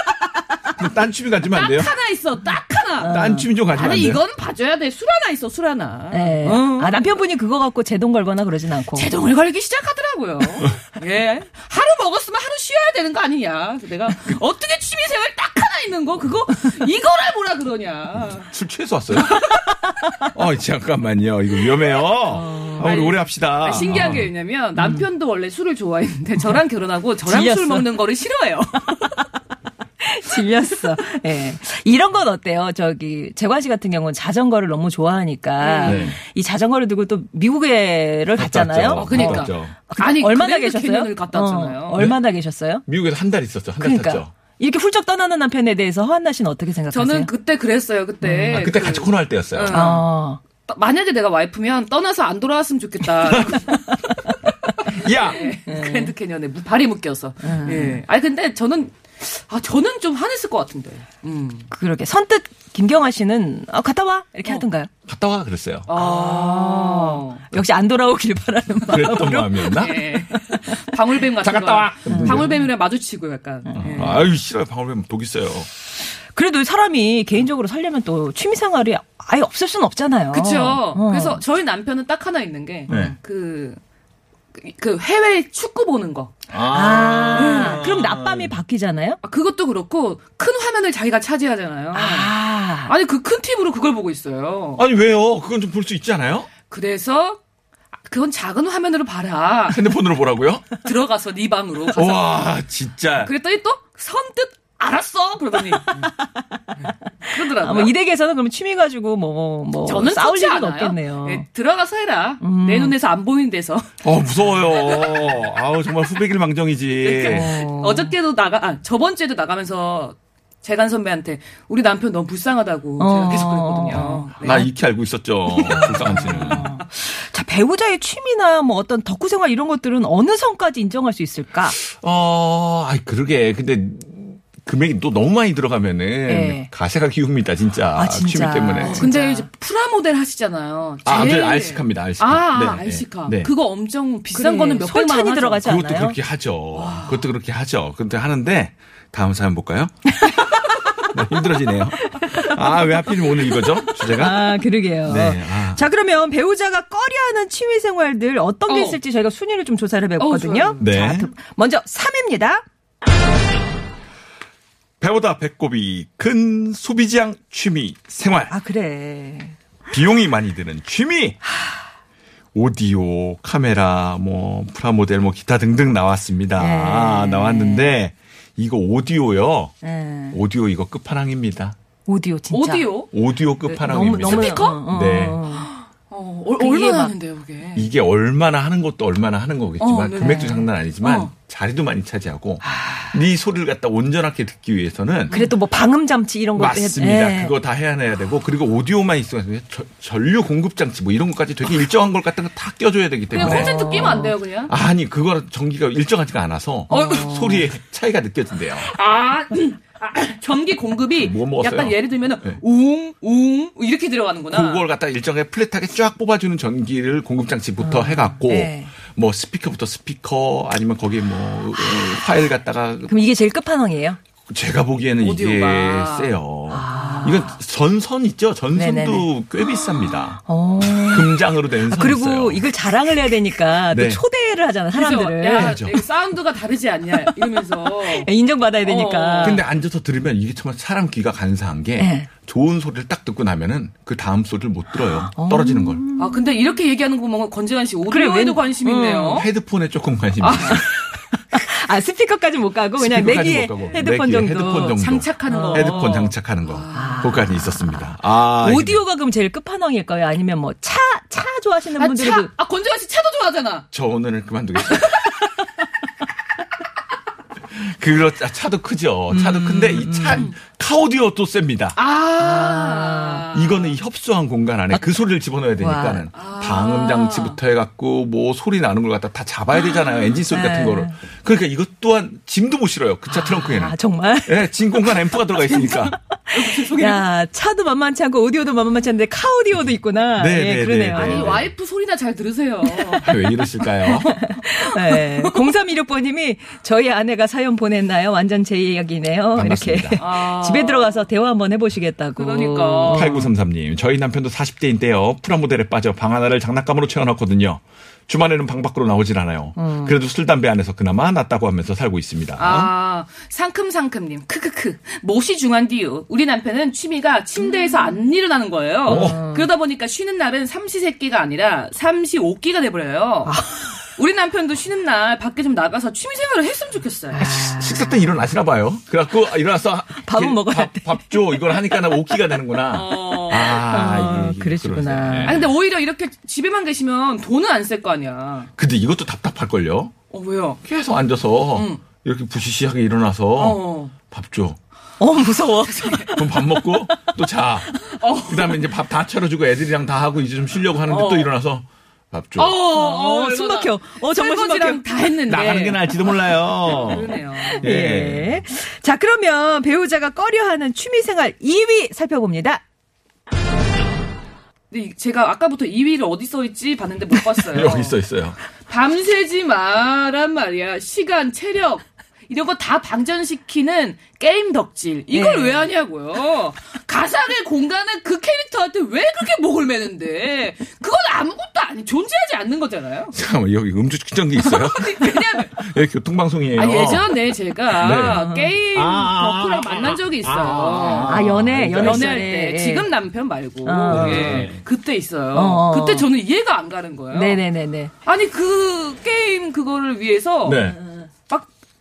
Speaker 3: 그럼 딴 취미 가지면
Speaker 5: 안딱
Speaker 3: 돼요?
Speaker 5: 하나 있어, 딱 하나.
Speaker 3: 딴 취미 좀 가지면 안
Speaker 5: 아니,
Speaker 3: 돼요?
Speaker 5: 이건 봐줘야 돼. 술 하나 있어, 술 하나.
Speaker 2: 예.
Speaker 5: 어.
Speaker 2: 아, 남편분이 그거 갖고 제동 걸거나 그러진 않고.
Speaker 5: 제동을 걸기 시작하더라고요. *laughs* 예. 하루 먹었으면 하루 쉬어야 되는 거 아니냐. 내가 어떻게 취미 생활 딱 하나 있는 거, 그거, 이거를 뭐라 그러냐.
Speaker 3: 술 취해서 왔어요? 어, 잠깐만요. 이거 위험해요. 아, 우리
Speaker 5: 아니,
Speaker 3: 오래 합시다.
Speaker 5: 아, 신기한 게
Speaker 3: 어.
Speaker 5: 왜냐면 남편도 원래 술을 좋아했는데 저랑 *laughs* 결혼하고 저랑
Speaker 2: 질렸어.
Speaker 5: 술 먹는 거를 싫어해요. *laughs*
Speaker 2: 질렸어. 예. 이런 건 어때요? 저기, 재관 씨 같은 경우는 자전거를 너무 좋아하니까,
Speaker 3: 네.
Speaker 2: 이 자전거를 두고 또 미국에를 갔잖아요.
Speaker 5: 어, 그러니까. 아니,
Speaker 2: 얼마나 계셨어요?
Speaker 5: 갔다 왔잖아요.
Speaker 2: 어, 얼마나 계셨어요?
Speaker 3: 미국에서 한 달 있었죠. 한달
Speaker 2: 그러니까.
Speaker 3: 탔죠.
Speaker 2: 이렇게 훌쩍 떠나는 남편에 대해서 허한나 씨는 어떻게 생각하세요?
Speaker 5: 저는 그때 그랬어요. 그때.
Speaker 3: 아, 그때
Speaker 5: 그-
Speaker 3: 같이 코너 할 때였어요.
Speaker 5: 응.
Speaker 2: 아,
Speaker 5: 떠- 만약에 내가 와이프면 떠나서 안 돌아왔으면 좋겠다. *laughs*
Speaker 3: 야!
Speaker 5: 예, 그랜드 캐년에 무- 발이 묶여서. 예. 아니 근데 저는 아 저는 좀 화냈을 것 같은데. 음.
Speaker 2: 그러게. 선뜻 김경아 씨는, 아, 갔다 와! 이렇게 하던가요?
Speaker 3: 갔다 와 그랬어요.
Speaker 5: 아.
Speaker 2: 역시 안 돌아오길 바라는 마음.
Speaker 3: 그랬던 마음이었나?
Speaker 5: 예. 방울뱀 같은
Speaker 3: 자, 갔다 와!
Speaker 5: 거. 방울뱀이랑 마주치고 약간. 예.
Speaker 3: 아유, 싫어요. 방울뱀 독 있어요.
Speaker 2: 그래도 사람이 개인적으로 살려면 또 취미 생활이 아예 없을 순 없잖아요.
Speaker 5: 그쵸.
Speaker 2: 어.
Speaker 5: 그래서 저희 남편은 딱 하나 있는 게,
Speaker 3: 네.
Speaker 5: 그, 그 해외 축구 보는 거.
Speaker 2: 아, 그럼 낮밤이 바뀌잖아요?
Speaker 5: 아, 그것도 그렇고, 큰 화면을 자기가 차지하잖아요.
Speaker 2: 아.
Speaker 5: 아니, 그큰 TV로 그걸 보고 있어요.
Speaker 3: 아니, 왜요? 그건 좀 볼 수 있지 않아요?
Speaker 5: 그래서, 그건 작은 화면으로 봐라.
Speaker 3: 핸드폰으로 보라고요?
Speaker 5: 들어가서 네 방으로 가서.
Speaker 3: 와, 진짜.
Speaker 5: 그랬더니 또, 선뜻, 알았어! 그러더니. *laughs* 그러더라고요.
Speaker 2: 아, 뭐 이댁에서는 그럼 취미 가지고 뭐, 뭐,
Speaker 5: 저는
Speaker 2: 싸울 일은
Speaker 5: 않아요.
Speaker 2: 없겠네요.
Speaker 5: 예, 들어가서 해라.
Speaker 2: 음.
Speaker 5: 내 눈에서 안 보이는 데서.
Speaker 3: 어, 무서워요. 아우, 정말 후배길 망정이지.
Speaker 2: 어.
Speaker 5: 어저께도 나가, 아, 저번 주에도 나가면서 재간 선배한테 우리 남편 너무 불쌍하다고
Speaker 2: 어.
Speaker 5: 제가 계속 그랬거든요. 네.
Speaker 3: 나 익히 알고 있었죠. 불쌍한지는.
Speaker 2: 자, 배우자의 취미나 뭐 어떤 덕후 생활 이런 것들은 어느 선까지 인정할 수 있을까?
Speaker 3: 어, 아이, 그러게. 근데 금액이 또 너무 많이 들어가면은
Speaker 2: 네.
Speaker 3: 가세가 기웁니다, 진짜.
Speaker 2: 아, 진짜.
Speaker 3: 취미 때문에.
Speaker 2: 진짜.
Speaker 5: 근데 이제 프라모델 하시잖아요.
Speaker 3: 아,
Speaker 5: 제일-
Speaker 3: 네, 알시카입니다, 알시카.
Speaker 5: 아,
Speaker 3: 네,
Speaker 5: 아,
Speaker 3: 네,
Speaker 5: 알시카.
Speaker 3: 네.
Speaker 5: 그거 엄청 비싼
Speaker 2: 그래,
Speaker 5: 거는 몇 백만 원
Speaker 2: 솔찬히
Speaker 5: 하죠.
Speaker 2: 들어가지
Speaker 3: 그것도
Speaker 2: 않아요?
Speaker 3: 그렇게 하죠. 그것도 그렇게 하죠. 근데 하는데 다음 사연 볼까요? *laughs* 네, 힘들어지네요. 아, 왜 하필이면 오늘 이거죠? 주제가?
Speaker 2: 아, 그러게요.
Speaker 3: 네, 아.
Speaker 2: 자, 그러면 배우자가 꺼려하는 취미 생활들 어떤 게
Speaker 5: 어.
Speaker 2: 있을지 저희가 순위를 좀 조사를
Speaker 5: 어,
Speaker 2: 해봤거든요.
Speaker 5: 좋아요.
Speaker 3: 네.
Speaker 2: 자, 그- 먼저 3위입니다.
Speaker 3: 배보다 배꼽이 큰 소비지향 취미 생활.
Speaker 2: 아, 그래.
Speaker 3: 비용이 많이 드는 취미. 오디오, 카메라, 뭐 프라모델, 뭐 기타 등등 나왔습니다.
Speaker 2: 네.
Speaker 3: 아, 나왔는데 이거 오디오요.
Speaker 2: 예.
Speaker 3: 오디오 이거 끝판왕입니다.
Speaker 2: 오디오 진짜.
Speaker 5: 오디오?
Speaker 3: 오디오
Speaker 2: 너무
Speaker 3: 끝판왕입니다.
Speaker 2: 너무
Speaker 5: 스피커?
Speaker 2: 어, 어,
Speaker 3: 네.
Speaker 2: 어.
Speaker 5: 어, 얼-
Speaker 2: 그게
Speaker 5: 얼마나
Speaker 2: 막-
Speaker 5: 하는데요, 그게?
Speaker 3: 이게 얼마나 하는 것도 얼마나 하는 거겠지만
Speaker 5: 어.
Speaker 3: 금액도 장난 아니지만
Speaker 5: 어.
Speaker 3: 자리도 많이 차지하고 네 소리를 갖다 온전하게 듣기 위해서는
Speaker 2: 그래 또뭐 방음 장치 이런 것도
Speaker 3: 맞습니다.
Speaker 2: 해- 예.
Speaker 3: 그거 다 해야 되고 그리고 오디오만 저- 전류 공급 장치 뭐 이런 것까지 되게 일정한 걸 갖다가 다 껴줘야 되기
Speaker 5: 그냥
Speaker 3: 때문에
Speaker 5: 콘센트 끼면 안 돼요, 그냥?
Speaker 3: 아니 그거 전기가 일정하지가 않아서 소리의 차이가 느껴진대요.
Speaker 5: 아, 음. 아, *laughs* 전기 공급이
Speaker 3: 뭐 먹었어요?
Speaker 5: 약간 예를 들면은
Speaker 3: 네.
Speaker 5: 웅, 웅 이렇게 들어가는구나.
Speaker 3: 그걸 갖다 일정하게 플랫하게 쫙 뽑아주는 전기를 공급 장치부터 해갖고
Speaker 2: 네.
Speaker 3: 뭐 스피커부터 스피커 아니면 거기에 뭐 어, 파일 갖다가
Speaker 2: 그럼 이게 제일 끝판왕이에요?
Speaker 3: 제가 보기에는
Speaker 5: 오디오가.
Speaker 3: 이게 세요. 이건 전선 있죠? 전선도
Speaker 2: 네네네.
Speaker 3: 꽤 비쌉니다.
Speaker 2: 어.
Speaker 3: 금장으로 된 선
Speaker 2: 아, 그리고
Speaker 3: 있어요.
Speaker 2: 이걸 자랑을 해야 되니까
Speaker 3: 네.
Speaker 2: 또 초대를 하잖아? 사람들을
Speaker 5: 야,
Speaker 3: 해야죠.
Speaker 5: 내 사운드가 다르지 않냐 이러면서 *laughs*
Speaker 2: 인정받아야 되니까.
Speaker 5: 어.
Speaker 3: 근데 앉아서 들으면 이게 정말 사람 귀가 간사한 게
Speaker 2: 네.
Speaker 3: 좋은 소리를 딱 듣고 나면은 그 다음 소리를 못 들어요. 떨어지는 걸.
Speaker 5: 아 근데 이렇게 얘기하는 거 보면 권재환 씨
Speaker 2: 그래,
Speaker 5: 오디오에도
Speaker 2: 웬-
Speaker 5: 관심 있네요.
Speaker 3: 헤드폰에 조금 관심이 있어요. *laughs*
Speaker 2: 아, 스피커까지 못 가고 그냥 내기에
Speaker 3: 가고
Speaker 2: 헤드폰 정도.
Speaker 3: 헤드폰 정도.
Speaker 5: 장착하는 거.
Speaker 3: 헤드폰 장착하는 거. 그거까지 있었습니다. 아,
Speaker 2: 오디오가 그럼 제일 끝판왕일까요? 아니면 뭐 차, 차 좋아하시는
Speaker 5: 아,
Speaker 2: 분들은
Speaker 5: 차, 아, 권재관 씨 차도 좋아하잖아.
Speaker 3: 저 오늘은 그만두겠습니다. *laughs* 그렇 아, 차도 크죠. 차도
Speaker 2: 음,
Speaker 3: 큰데 이차 카오디오 또 셉니다.
Speaker 5: 아.
Speaker 3: 이거는 이 협소한 공간 안에 그 소리를 집어넣어야 되니까는 방음 장치부터 해갖고 뭐 소리 나는 걸 갖다 다 잡아야 되잖아요. 엔진 소리 같은
Speaker 2: 네.
Speaker 3: 거를. 그러니까 이것 또한 짐도 못 실어요. 그 차 트렁크에는.
Speaker 2: 아, 정말?
Speaker 3: 예, 진 공간 앰프가 들어가 있으니까.
Speaker 2: 야, 차도 만만치 않고 오디오도 만만치 않은데 카오디오도 있구나.
Speaker 3: 네,
Speaker 2: 예,
Speaker 3: 네,
Speaker 2: 그러네요.
Speaker 3: 네,
Speaker 5: 아니,
Speaker 3: 네.
Speaker 5: 와이프 소리나 잘 들으세요. *laughs*
Speaker 3: 왜 이러실까요? *laughs*
Speaker 2: 네. 0316번님이 저희 아내가 사연 보냈나요? 완전 제 이야기네요.
Speaker 3: 반갑습니다.
Speaker 2: 이렇게.
Speaker 5: 아.
Speaker 2: 집에 들어가서 대화 한번 해보시겠다고.
Speaker 5: 그러니까.
Speaker 3: 8933님, 저희 남편도 40대인데요. 프라모델에 빠져 방 하나를 장난감으로 채워놨거든요. 주말에는 방 밖으로 나오질 않아요. 그래도 술, 담배 안에서 그나마 낫다고 하면서 살고 있습니다.
Speaker 5: 아, 상큼상큼님, 크크크. 못이 중한디요. 우리 남편은 취미가 침대에서 안 일어나는 거예요. 그러다 보니까 쉬는 날은 삼시세끼가 아니라 삼시오끼가 돼버려요. 우리 남편도 쉬는 날 밖에 좀 나가서 취미 생활을 했으면 좋겠어요.
Speaker 3: 식사 때 일어나시나 봐요. 그래갖고 일어나서 *laughs*
Speaker 2: 밥은
Speaker 3: 이렇게
Speaker 2: 먹어야
Speaker 3: 밥,
Speaker 2: 돼.
Speaker 3: 밥 줘. 이걸 하니까 나 오키가 되는구나.
Speaker 5: 어.
Speaker 3: 아,
Speaker 2: 아,
Speaker 3: 이게
Speaker 2: 그러시구나.
Speaker 3: 그러세요.
Speaker 5: 아 근데 오히려 이렇게 집에만 계시면 돈은 안 쓸 거 아니야.
Speaker 3: 근데 이것도 답답할걸요?
Speaker 5: 어, 왜요?
Speaker 3: 계속 앉아서
Speaker 5: 응.
Speaker 3: 이렇게 부시시하게 일어나서
Speaker 5: 어.
Speaker 3: 밥 줘.
Speaker 2: 어, 무서워. *laughs*
Speaker 3: 그럼 밥 먹고 또 자. 그 다음에 이제 밥 다 차려주고 애들이랑 다 하고 이제 좀 쉬려고 하는데
Speaker 5: 어.
Speaker 3: 또 일어나서 밥 줘.
Speaker 5: 어,
Speaker 2: 어,
Speaker 5: 어,
Speaker 2: 숨 막혀. 어, 정말 숨 막혀.
Speaker 5: 다 했는데.
Speaker 3: 나가는 게 나을지도 몰라요.
Speaker 5: 그러네요.
Speaker 3: 예.
Speaker 2: 예. 자, 그러면 배우자가 꺼려하는 취미생활 2위 살펴봅니다.
Speaker 5: 근데 이- 제가 아까부터 2위를 어디 써 있지 봤는데 못 봤어요. *laughs*
Speaker 3: 여기 있어 있어요.
Speaker 5: 밤새지 마란 말이야. 시간, 체력 이런 거 다 방전시키는 게임 덕질. 이걸
Speaker 2: 네.
Speaker 5: 왜 하냐고요. 가상의 공간에 그 캐릭터한테 왜 그렇게 목을 매는데 그건 아무것도 아니 존재하지 않는 거잖아요. *laughs*
Speaker 3: 잠깐만 여기 음주 측정기 있어요?
Speaker 5: 왜냐면
Speaker 3: 여기 *laughs* 교통방송이에요.
Speaker 5: 아, 예전에 제가
Speaker 3: 네.
Speaker 5: 게임
Speaker 3: 아,
Speaker 5: 덕후랑
Speaker 3: 아,
Speaker 5: 만난 적이 있어요.
Speaker 2: 아, 연애, 연애
Speaker 5: 연애할. 때
Speaker 2: 예.
Speaker 5: 지금 남편 말고
Speaker 2: 어.
Speaker 5: 예. 그때 있어요.
Speaker 2: 어.
Speaker 5: 그때 저는 이해가 안 가는 거예요.
Speaker 2: 네네네네.
Speaker 5: 아니 그 게임 그거를 위해서
Speaker 3: 네.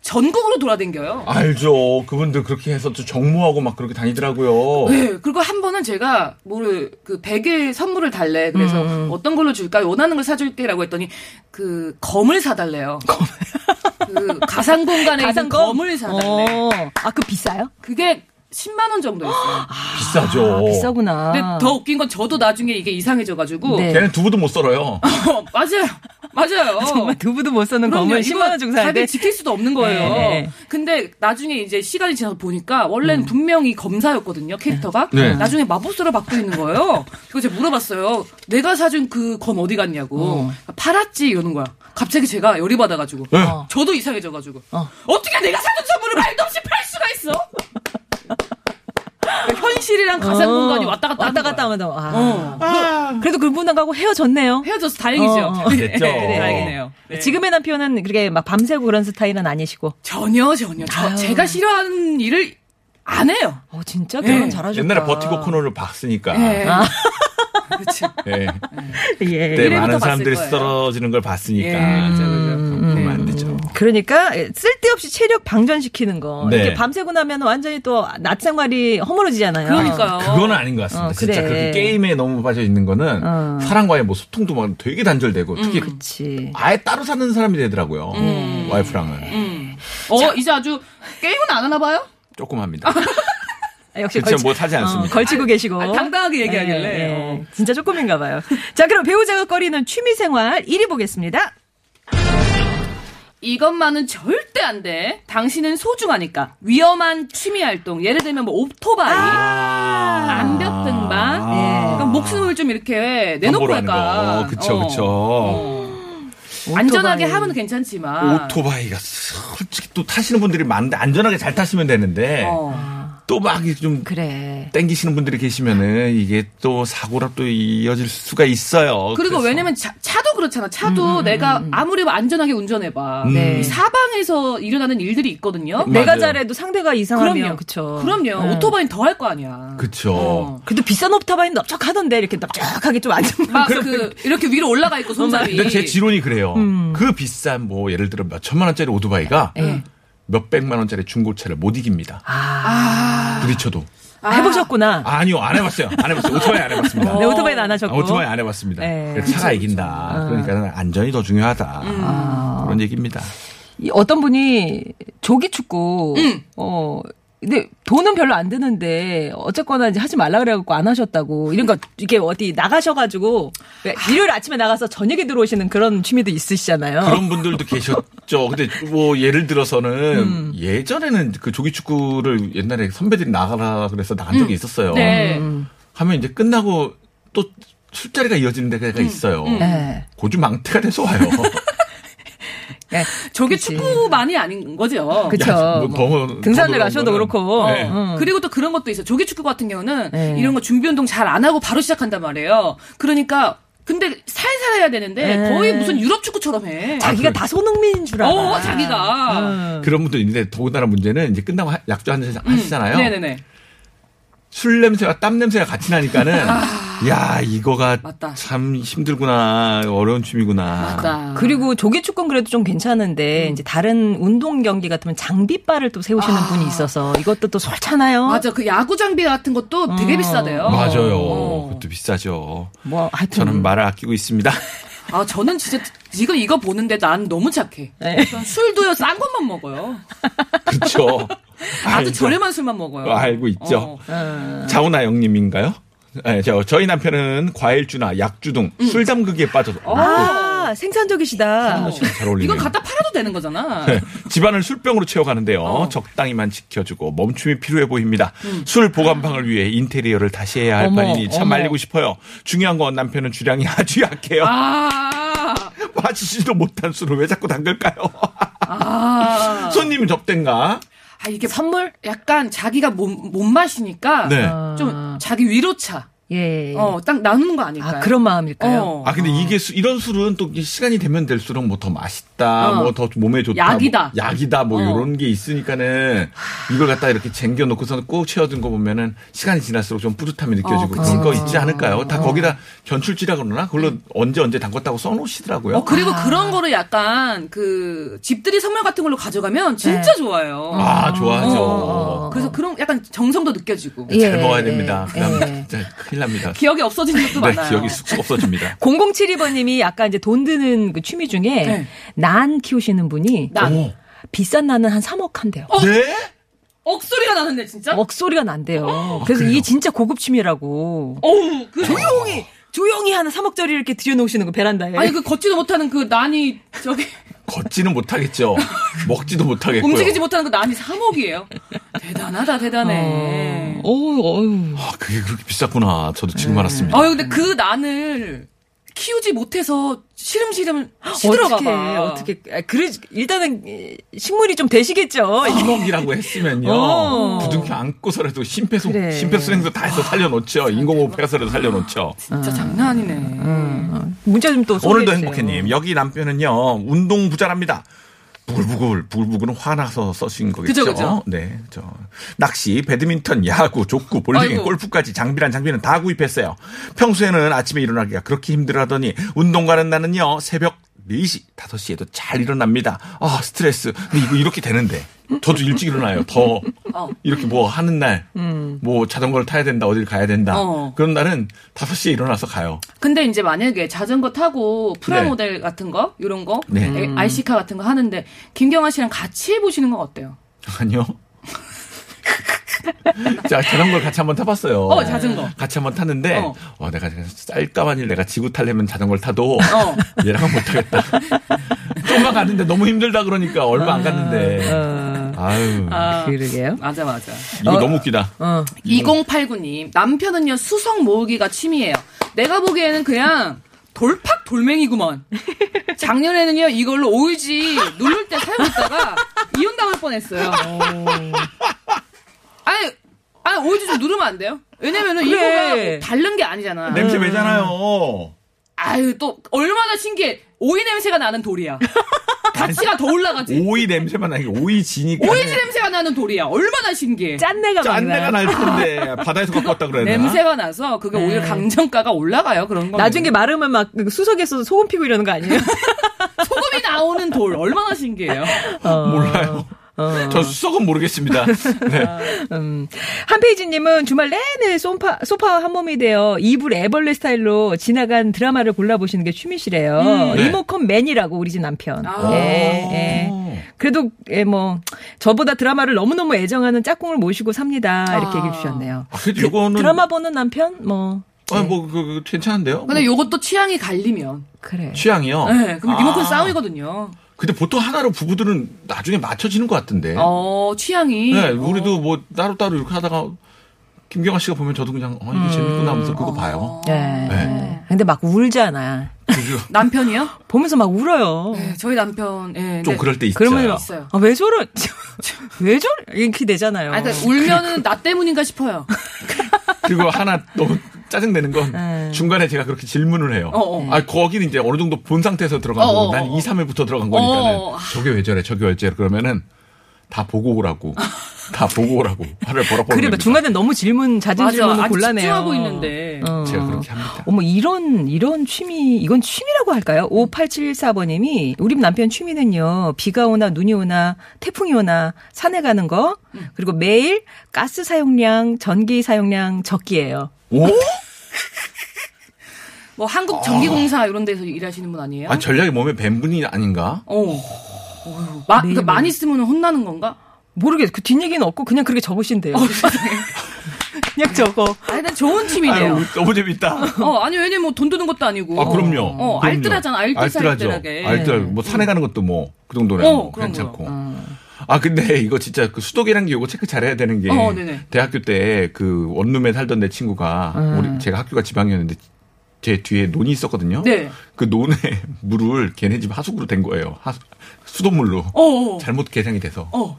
Speaker 5: 막 전국으로 돌아댕겨요.
Speaker 3: 알죠. 그분들 그렇게 해서 또 정모하고 막 그렇게 다니더라고요.
Speaker 5: 네, 그리고 한 번은 제가 뭐를 그 베개 선물을 달래. 그래서
Speaker 2: 음.
Speaker 5: 어떤 걸로 줄까? 원하는 걸 사줄게라고 했더니 그 검을 사달래요. *laughs* 그 가상 공간에 있는
Speaker 2: 가상검?
Speaker 5: 검을 사달래.
Speaker 2: 어. 아, 그 비싸요?
Speaker 5: 그게 10만 원 정도 했어요. *gasps*
Speaker 3: 비싸죠.
Speaker 2: 아, 비싸구나.
Speaker 5: 근데 더 웃긴 건 저도 나중에 이게 이상해져가지고
Speaker 2: 네.
Speaker 3: 걔는 두부도 못 썰어요. *laughs*
Speaker 5: 어, 맞아요, 맞아요. *laughs*
Speaker 2: 정말 두부도 못 써는. 검을
Speaker 5: 이거
Speaker 2: 10만 원 주고 사는데
Speaker 5: 자기 지킬 수도 없는 거예요.
Speaker 2: 네.
Speaker 5: 근데 나중에 이제 시간이 지나서 보니까 원래는 분명히 검사였거든요 캐릭터가.
Speaker 3: 네.
Speaker 5: 나중에 마법사로 바뀌어 있는 거예요. 그래서 제가 물어봤어요. 내가 사준 그 검 어디 갔냐고. 팔았지 이러는 거야. 갑자기 제가 열이 받아가지고.
Speaker 3: 네.
Speaker 5: 저도 이상해져가지고.
Speaker 2: 어.
Speaker 5: 어. 떻게 내가 사준 선물을 말도 없이? 그러니까 현실이랑 가상
Speaker 2: 어.
Speaker 5: 공간이 왔다 갔다
Speaker 2: 왔다 갔다. 하면서. 아.
Speaker 5: 어.
Speaker 2: 그래도 그분하고 헤어졌네요.
Speaker 5: 헤어져서 다행이죠.
Speaker 2: 어, 어.
Speaker 3: 됐죠. *laughs*
Speaker 5: 네, 다행이네요. 네.
Speaker 2: 지금의 남편은 그렇게 막 밤새고 그런 스타일은 아니시고.
Speaker 5: 전혀 전혀. 저. 제가 싫어하는 일을 안 해요.
Speaker 2: 어, 진짜 결혼
Speaker 5: 네.
Speaker 2: 잘하셨다.
Speaker 3: 옛날에 버티고 코너를 봤으니까.
Speaker 5: 네.
Speaker 2: 아.
Speaker 5: 그렇죠.
Speaker 3: 예.
Speaker 2: 예.
Speaker 3: 그때
Speaker 5: 이래부터
Speaker 3: 많은 사람들이
Speaker 5: 거예요.
Speaker 3: 쓰러지는 걸 봤으니까.
Speaker 5: 예, 그죠,
Speaker 2: 그러니까 쓸데없이 체력 방전시키는 거.
Speaker 3: 네.
Speaker 2: 이렇게 밤새고 나면 완전히 또 낮 생활이 허물어지잖아요.
Speaker 5: 그러니까요.
Speaker 3: 그거는 아닌 것 같습니다.
Speaker 2: 어,
Speaker 3: 진짜
Speaker 2: 그래.
Speaker 3: 그렇게 게임에 너무 빠져 있는 거는
Speaker 2: 어.
Speaker 3: 사랑과의 뭐 소통도 막 되게 단절되고 특히
Speaker 2: 그렇지.
Speaker 3: 아예 따로 사는 사람이 되더라고요. 와이프랑은
Speaker 5: 음. 어, 이제 아주 게임은 안 하나 봐요?
Speaker 3: 조금 합니다.
Speaker 2: 아, 역시
Speaker 3: 그쵸,
Speaker 2: 걸치-
Speaker 3: 뭐 사지 않습니다.
Speaker 2: 어, 걸치고 계시고.
Speaker 5: 아, 당당하게 얘기하길래.
Speaker 2: 예, 예.
Speaker 5: 어.
Speaker 2: 진짜 조금인가 봐요. 자, 그럼 배우자가 꺼리는 취미생활 1위 보겠습니다.
Speaker 5: 이것만은 절대 안 돼. 당신은 소중하니까. 위험한 취미 활동. 예를 들면 뭐 오토바이, 암벽 등반.
Speaker 3: 아.
Speaker 2: 예.
Speaker 5: 그러니까 목숨을 좀 이렇게 내놓고 할까.
Speaker 3: 거. 그쵸,
Speaker 5: 어.
Speaker 3: 그쵸.
Speaker 5: 어. 안전하게. 하면 괜찮지만.
Speaker 3: 오토바이가 솔직히 또 타시는 분들이 많은데 안전하게 잘 타시면 되는데
Speaker 5: 어.
Speaker 3: 또막좀
Speaker 2: 그래.
Speaker 3: 땡기시는 분들이 계시면은 이게 또 사고로 또 이어질 수가 있어요.
Speaker 5: 그리고
Speaker 3: 그래서.
Speaker 5: 왜냐면 차, 도 그렇잖아. 차도 내가 아무리 안전하게 운전해봐.
Speaker 3: 음.
Speaker 2: 네.
Speaker 5: 이 사방에서 일어나는 일들이 있거든요.
Speaker 3: 음.
Speaker 2: 내가
Speaker 3: 맞아요.
Speaker 2: 잘해도 상대가 이상하면
Speaker 5: 그럼요.
Speaker 2: 그쵸.
Speaker 5: 그럼요.
Speaker 2: 네.
Speaker 5: 오토바이는 더 할 거 아니야.
Speaker 3: 그쵸.
Speaker 5: 어.
Speaker 2: 그래도 비싼 오토바이는 넓적하던데 이렇게 넓적하게 좀 앉으면
Speaker 5: 막그 이렇게 위로 올라가 있고 손잡이.
Speaker 3: 근데 제 지론이 그래요.
Speaker 2: 음.
Speaker 3: 그 비싼 뭐 예를 들어 몇 천만 원짜리 오토바이가
Speaker 2: 네.
Speaker 3: 몇 백만 원짜리 중고차를 못 이깁니다.
Speaker 2: 아,
Speaker 3: 부딪혀도.
Speaker 2: 해보셨구나.
Speaker 3: 아니요, 안 해봤어요. 안 해봤어요. 오토바이 안 해봤습니다.
Speaker 2: 네, 오토바이는 안 하셨고.
Speaker 3: 아, 오토바이 안 해봤습니다.
Speaker 2: 네.
Speaker 3: 차가 이긴다. 그러니까 안전이 더 중요하다.
Speaker 2: 아.
Speaker 3: 그런 얘기입니다.
Speaker 2: 이 어떤 분이 조기 축구, 어, 근데 돈은 별로 안 드는데 어쨌거나 이제 하지 말라 그래갖고 안 하셨다고 이런 거 이게 어디 나가셔가지고 왜 일요일 아침에 나가서 저녁에 들어오시는 그런 취미도 있으시잖아요.
Speaker 3: 그런 분들도 계셨죠. 근데 뭐 예를 들어서는
Speaker 2: 음.
Speaker 3: 예전에는 그 조기 축구를 옛날에 선배들이 나가라 그래서 나간 적이 있었어요.
Speaker 5: 네.
Speaker 3: 하면 이제 끝나고 또 술자리가 이어지는 데가
Speaker 5: 음.
Speaker 3: 있어요.
Speaker 2: 네.
Speaker 3: 고주 망태가 돼서 와요. *laughs*
Speaker 2: 네.
Speaker 5: 저게
Speaker 2: 그치.
Speaker 5: 축구만이 아닌 거죠.
Speaker 2: 그쵸.
Speaker 3: 야,
Speaker 2: 뭐뭐
Speaker 3: 더-
Speaker 2: 등산을
Speaker 3: 더
Speaker 2: 가셔도 그렇고.
Speaker 3: 네.
Speaker 2: 음.
Speaker 5: 그리고 또 그런 것도 있어 요. 조기 축구 같은 경우는
Speaker 2: 네.
Speaker 5: 이런 거 준비 운동 잘 안 하고 바로 시작한단 말이에요. 그러니까 근데 살살 해야 되는데
Speaker 2: 네.
Speaker 5: 거의 무슨 유럽 축구처럼 해.
Speaker 2: 자기가
Speaker 3: 그-
Speaker 2: 다 손흥민인 줄 알아.
Speaker 5: 어, 자기가.
Speaker 2: 음.
Speaker 3: 그런 분도 있는데 더군다나 문제는 이제 끝나고 하- 약주 한 잔 하시잖아요.
Speaker 5: 음. 네네네.
Speaker 3: 술 냄새와 땀 냄새가 같이 나니까는 야 이거가
Speaker 5: 아. 맞다.
Speaker 3: 참 힘들구나 어려운 취미구나.
Speaker 5: 맞다.
Speaker 2: 그리고 조기 축구는 그래도 좀 괜찮은데 이제 다른 운동 경기 같으면 장비바를 또 세우시는
Speaker 5: 아.
Speaker 2: 분이 있어서 이것도 또 솔잖아요.
Speaker 5: 맞아. 그 야구 장비 같은 것도 되게 비싸대요.
Speaker 3: 맞아요.
Speaker 5: 어.
Speaker 3: 그것도 비싸죠.
Speaker 2: 뭐 하여튼
Speaker 3: 저는 말을 아끼고 있습니다.
Speaker 5: 아, 저는 진짜 지금 이거 보는데 난 너무 착해.
Speaker 2: 네.
Speaker 5: 전 술도요, 싼 것만 먹어요.
Speaker 3: 그렇죠.
Speaker 5: 아주
Speaker 3: 알죠.
Speaker 5: 저렴한 술만 먹어요.
Speaker 3: 알고 있죠.
Speaker 5: 어.
Speaker 3: 자우나 영님인가요? 네, 저, 저희 남편은 과일주나 약주 등
Speaker 5: 음.
Speaker 3: 술 잠그기에 빠져서
Speaker 2: 아 생산적이시다.
Speaker 3: 잘 어울리네요.
Speaker 5: 이건 갖다 팔아도 되는 거잖아.
Speaker 3: 네, 집안을 술병으로 채워가는데요.
Speaker 5: 어.
Speaker 3: 적당히만 지켜주고 멈춤이 필요해 보입니다. 술 보관방을 위해 인테리어를 다시 해야 할
Speaker 2: 어머,
Speaker 3: 판이니 참
Speaker 2: 어머.
Speaker 3: 말리고 싶어요. 중요한 건 남편은 주량이 *laughs* 아주 약해요.
Speaker 5: 아,
Speaker 3: 마시지도 못한 술을 왜 자꾸 담글까요?
Speaker 5: 아. *laughs*
Speaker 3: 손님이 접댄가?
Speaker 5: 아, 이게 선물? 약간 자기가 못, 못 마시니까.
Speaker 3: 네.
Speaker 5: 좀 자기 위로차.
Speaker 2: 예.
Speaker 5: 어, 딱 나누는 거 아닐까요?
Speaker 2: 아 그런 마음일까요?
Speaker 5: 어.
Speaker 3: 아 근데 이게 수- 이런 술은 또 시간이 되면 될수록 뭐 더 맛있다,
Speaker 5: 어.
Speaker 3: 뭐더 몸에 좋다,
Speaker 5: 약이다.
Speaker 3: 뭐 약이다, 뭐
Speaker 5: 어.
Speaker 3: 이런 게 있으니까는 이걸 갖다 이렇게 쟁겨 놓고서 꼭 채워둔 거 보면은 시간이 지날수록 좀 뿌듯함이 느껴지고
Speaker 5: 어,
Speaker 3: 그런 거
Speaker 5: 그치.
Speaker 3: 있지 않을까요? 다 거기다 견출지라 그러나 그걸로 언제 언제 담궜다고 써놓으시더라고요.
Speaker 5: 어, 그리고 그런 거를 약간 그 집들이 선물 같은 걸로 가져가면 진짜 좋아요.
Speaker 3: 아 좋아하죠.
Speaker 5: 어. 그래서 그런 약간 정성도 느껴지고.
Speaker 3: 잘
Speaker 2: 예.
Speaker 3: 먹어야 됩니다. 그다음
Speaker 2: 예.
Speaker 3: 진짜 큰일 납니다.
Speaker 5: 기억이 없어지는 것도
Speaker 3: 네,
Speaker 5: 많아요.
Speaker 3: 기억이 쑥쑥 없어집니다. *laughs*
Speaker 2: 0072번님이 약간 이제 돈 드는 그 취미 중에
Speaker 5: 네.
Speaker 2: 난 키우시는 분이
Speaker 5: 난.
Speaker 3: 오.
Speaker 2: 비싼 난은 한 3억 한대요.
Speaker 3: 네?
Speaker 5: 억소리가 나는데 진짜?
Speaker 2: 억소리가 난대요. 그래서 이게 진짜 고급 취미라고.
Speaker 5: 어우, 그
Speaker 2: 조용히 조용히 하는 3억짜리 이렇게 들여놓으시는 거 베란다에.
Speaker 5: 아니 그 걷지도 못하는 그 난이 저기 *laughs*
Speaker 3: 걷지는 못하겠죠. 먹지도 못하겠고요.
Speaker 5: 움직이지 못하는 그 난이 3억이에요. 대단하다 대단해.
Speaker 2: 어, 어유.
Speaker 3: 아, 그게 그렇게 비쌌구나. 저도
Speaker 2: 네.
Speaker 3: 지금 알았습니다.
Speaker 5: 아유 근데 그 난을 키우지 못해서 시름시름 시들어가
Speaker 2: 어떻게
Speaker 5: 봐.
Speaker 2: 어떻게 아, 그래 일단은 이, 식물이 좀 되시겠죠.
Speaker 3: 3억이라고 했으면요.
Speaker 2: 어.
Speaker 3: 부둥켜 안고서라도 심폐소,
Speaker 2: 그래.
Speaker 3: 심폐소생도 다 해서 살려놓죠. 인공호흡해서라도 살려놓죠.
Speaker 5: 진짜 장난 아니네.
Speaker 2: 문자 좀또
Speaker 3: 오늘도
Speaker 2: 소개해주세요.
Speaker 3: 행복해님. 여기 남편은요, 운동 부자랍니다. 부글부글, 부글부글은 화나서 써신 거겠죠.
Speaker 5: 그죠, 그죠.
Speaker 3: 네, 저 낚시, 배드민턴, 야구, 족구, 볼링,
Speaker 5: 아이고.
Speaker 3: 골프까지 장비란 장비는 다 구입했어요. 평소에는 아침에 일어나기가 그렇게 힘들어하더니 운동 가는 나는요, 새벽 4시, 5시에도 잘 일어납니다. 아, 스트레스. 근데 이거 이렇게 되는데. 저도 일찍 일어나요. 더
Speaker 5: 어.
Speaker 3: 이렇게 뭐 하는 날, 뭐 자전거를 타야 된다, 어딜 가야 된다.
Speaker 5: 어.
Speaker 3: 그런 날은 5시에 일어나서 가요.
Speaker 5: 근데 이제 만약에 자전거 타고 프라모델 같은 거 이런 거
Speaker 3: 네.
Speaker 5: 에, RC카 같은 거 하는데 김경아 씨랑 같이 해보시는 건 어때요?
Speaker 3: 아니요. *laughs* 자, 자전거를 같이 한번 타봤어요.
Speaker 5: 어, 자전거.
Speaker 3: 같이 한번 탔는데,
Speaker 5: 어.
Speaker 3: 어, 내가 쌀까만 일 내가 지구 타려면 자전거를 타도,
Speaker 5: 어.
Speaker 3: 얘랑은 못하겠다. *laughs* 좀만 갔는데 너무 힘들다 그러니까 얼마 안 갔는데.
Speaker 2: 어,
Speaker 3: 아유,
Speaker 2: 그러게요.
Speaker 5: 맞아 맞아.
Speaker 3: 이거 너무 웃기다.
Speaker 2: 어.
Speaker 5: 2089님 남편은요 수석 모으기가 취미예요. 내가 보기에는 그냥 돌팍 돌멩이구먼. 작년에는요 이걸로 오이지 누를 때 사용했다가 이혼 당할 뻔했어요. 아니 아, 오이지 좀 누르면 안 돼요? 왜냐면은
Speaker 2: 그래.
Speaker 5: 이거가 뭐 다른 게 아니잖아.
Speaker 3: 냄새 배잖아요.
Speaker 5: 아유, 또, 얼마나 신기해. 오이 냄새가 나는 돌이야. 가치가 더 올라가지.
Speaker 3: 오이 냄새만 나게 오이 지니까.
Speaker 5: 오이지 냄새가 나는 돌이야. 얼마나 신기해.
Speaker 2: 짠내가 막
Speaker 3: 짠내가
Speaker 2: 나.
Speaker 3: 날 텐데 바다에서 갖고 왔다 그래야?
Speaker 5: 냄새가 나서 그게 오히려 강정가가 올라가요. 그런 거.
Speaker 2: 나중에 마르면 막 수석에서 소금 피고 이러는 거 아니에요? *laughs*
Speaker 5: 소금이 나오는 돌 얼마나 신기해요.
Speaker 2: 어.
Speaker 3: 몰라요. 저 수석은 모르겠습니다. *laughs* 네.
Speaker 2: 음. 한페이지님은 주말 내내 소파, 소파와 한 몸이 되어 이불 애벌레 스타일로 지나간 드라마를 골라보시는 게 취미시래요.
Speaker 3: 네.
Speaker 2: 리모컨 맨이라고 우리 집 남편.
Speaker 5: 아.
Speaker 2: 예, 예. 그래도, 예, 뭐, 저보다 드라마를 너무너무 애정하는 짝꿍을 모시고 삽니다. 이렇게
Speaker 5: 아.
Speaker 2: 얘기해 주셨네요.
Speaker 3: 아, 그래도 요거는
Speaker 2: 드라마 보는 남편? 뭐,
Speaker 3: 아, 뭐 그, 그, 괜찮은데요?
Speaker 5: 근데 요것도 취향이 갈리면.
Speaker 2: 그래.
Speaker 3: 취향이요.
Speaker 5: 네, 그럼 리모컨
Speaker 3: 아.
Speaker 5: 싸움이거든요.
Speaker 3: 근데 보통 하나로 부부들은 나중에 맞춰지는 것 같은데.
Speaker 5: 어, 취향이.
Speaker 3: 네, 우리도 뭐 따로따로 이렇게 하다가 김경아 씨가 보면 저도 그냥 어 이게 재밌구나 하면서 그거 봐요.
Speaker 2: 예.
Speaker 3: 네.
Speaker 2: 근데 막 울잖아.
Speaker 3: 그죠? *laughs*
Speaker 5: 남편이요?
Speaker 2: 보면서 막 울어요.
Speaker 5: 네, 저희 남편. 예.
Speaker 3: 좀
Speaker 5: 네.
Speaker 3: 그럴 때 있어요.
Speaker 2: 그러면
Speaker 5: 있어요.
Speaker 2: 아, 왜 저러? *laughs* 왜 저래? 이렇게 되잖아요.
Speaker 5: 아, 그러니까 울면은 나 때문인가 싶어요.
Speaker 3: 그리고 하나 너무 짜증내는 건
Speaker 2: 네.
Speaker 3: 중간에 제가 그렇게 질문을 해요.
Speaker 5: 어, 어.
Speaker 3: 아, 거기는 이제 어느 정도 본 상태에서 들어간
Speaker 5: 어,
Speaker 3: 거고
Speaker 5: 어,
Speaker 3: 난
Speaker 5: 어.
Speaker 3: 2, 3일부터 들어간 거니까는
Speaker 5: 어.
Speaker 3: 저게 왜 저래, 저게 왜 저래. 그러면은 다 보고 오라고. *laughs* 다 보고 오라고. 화를 보라.
Speaker 2: 그래, 봐. 중간에 너무 질문, 잦은
Speaker 5: 맞아.
Speaker 2: 질문은
Speaker 5: 아직
Speaker 2: 곤란해요.
Speaker 5: 집중하고 있는데.
Speaker 2: 어.
Speaker 3: 제가 그렇게 합니다.
Speaker 2: 어머, 이런, 이런 취미, 이건 취미라고 할까요? 5874번님이, 우리 남편 취미는요, 비가 오나 눈이 오나, 태풍이 오나, 산에 가는 거, 그리고 매일 가스 사용량, 전기 사용량 적기예요
Speaker 3: 오? *laughs*
Speaker 5: 뭐 한국 전기공사 이런 데서 일하시는 분 아니에요?
Speaker 3: 아, 전략이 몸에 밴 분이 아닌가?
Speaker 5: 어. 어휴, 마, 그러니까
Speaker 2: 네,
Speaker 5: 많이 쓰면 혼나는 건가?
Speaker 2: 모르겠어. 그 뒷얘기는 없고, 그냥 그렇게 적으신대요. *laughs* 그냥 적어.
Speaker 5: 아, 일단 좋은 취미네요.
Speaker 3: 아유, 너무 재밌다.
Speaker 5: 어, 아니, 왜냐면 뭐 돈 드는 것도 아니고.
Speaker 3: 아, 그럼요.
Speaker 5: 어,
Speaker 3: 그럼요.
Speaker 5: 알뜰하잖아. 알뜰살뜰하게.
Speaker 3: 알뜰하죠. 알뜰. 뭐 산에 가는 것도 뭐 그 정도는
Speaker 5: 어,
Speaker 3: 뭐
Speaker 5: 그런
Speaker 3: 괜찮고.
Speaker 5: 거요.
Speaker 3: 아 근데 *laughs* 이거 진짜 그 수도계란 게 이거 체크 잘해야 되는 게
Speaker 5: 어.
Speaker 3: 대학교 때 그 원룸에 살던 내 친구가 우리 제가 학교가 지방이었는데 제 뒤에 논이 있었거든요.
Speaker 5: 네.
Speaker 3: 그 논에 *laughs* 물을 걔네 집 하수구로 댄 거예요. 하수, 수돗물로
Speaker 5: 어, 어.
Speaker 3: 잘못 계량이 돼서
Speaker 5: 어.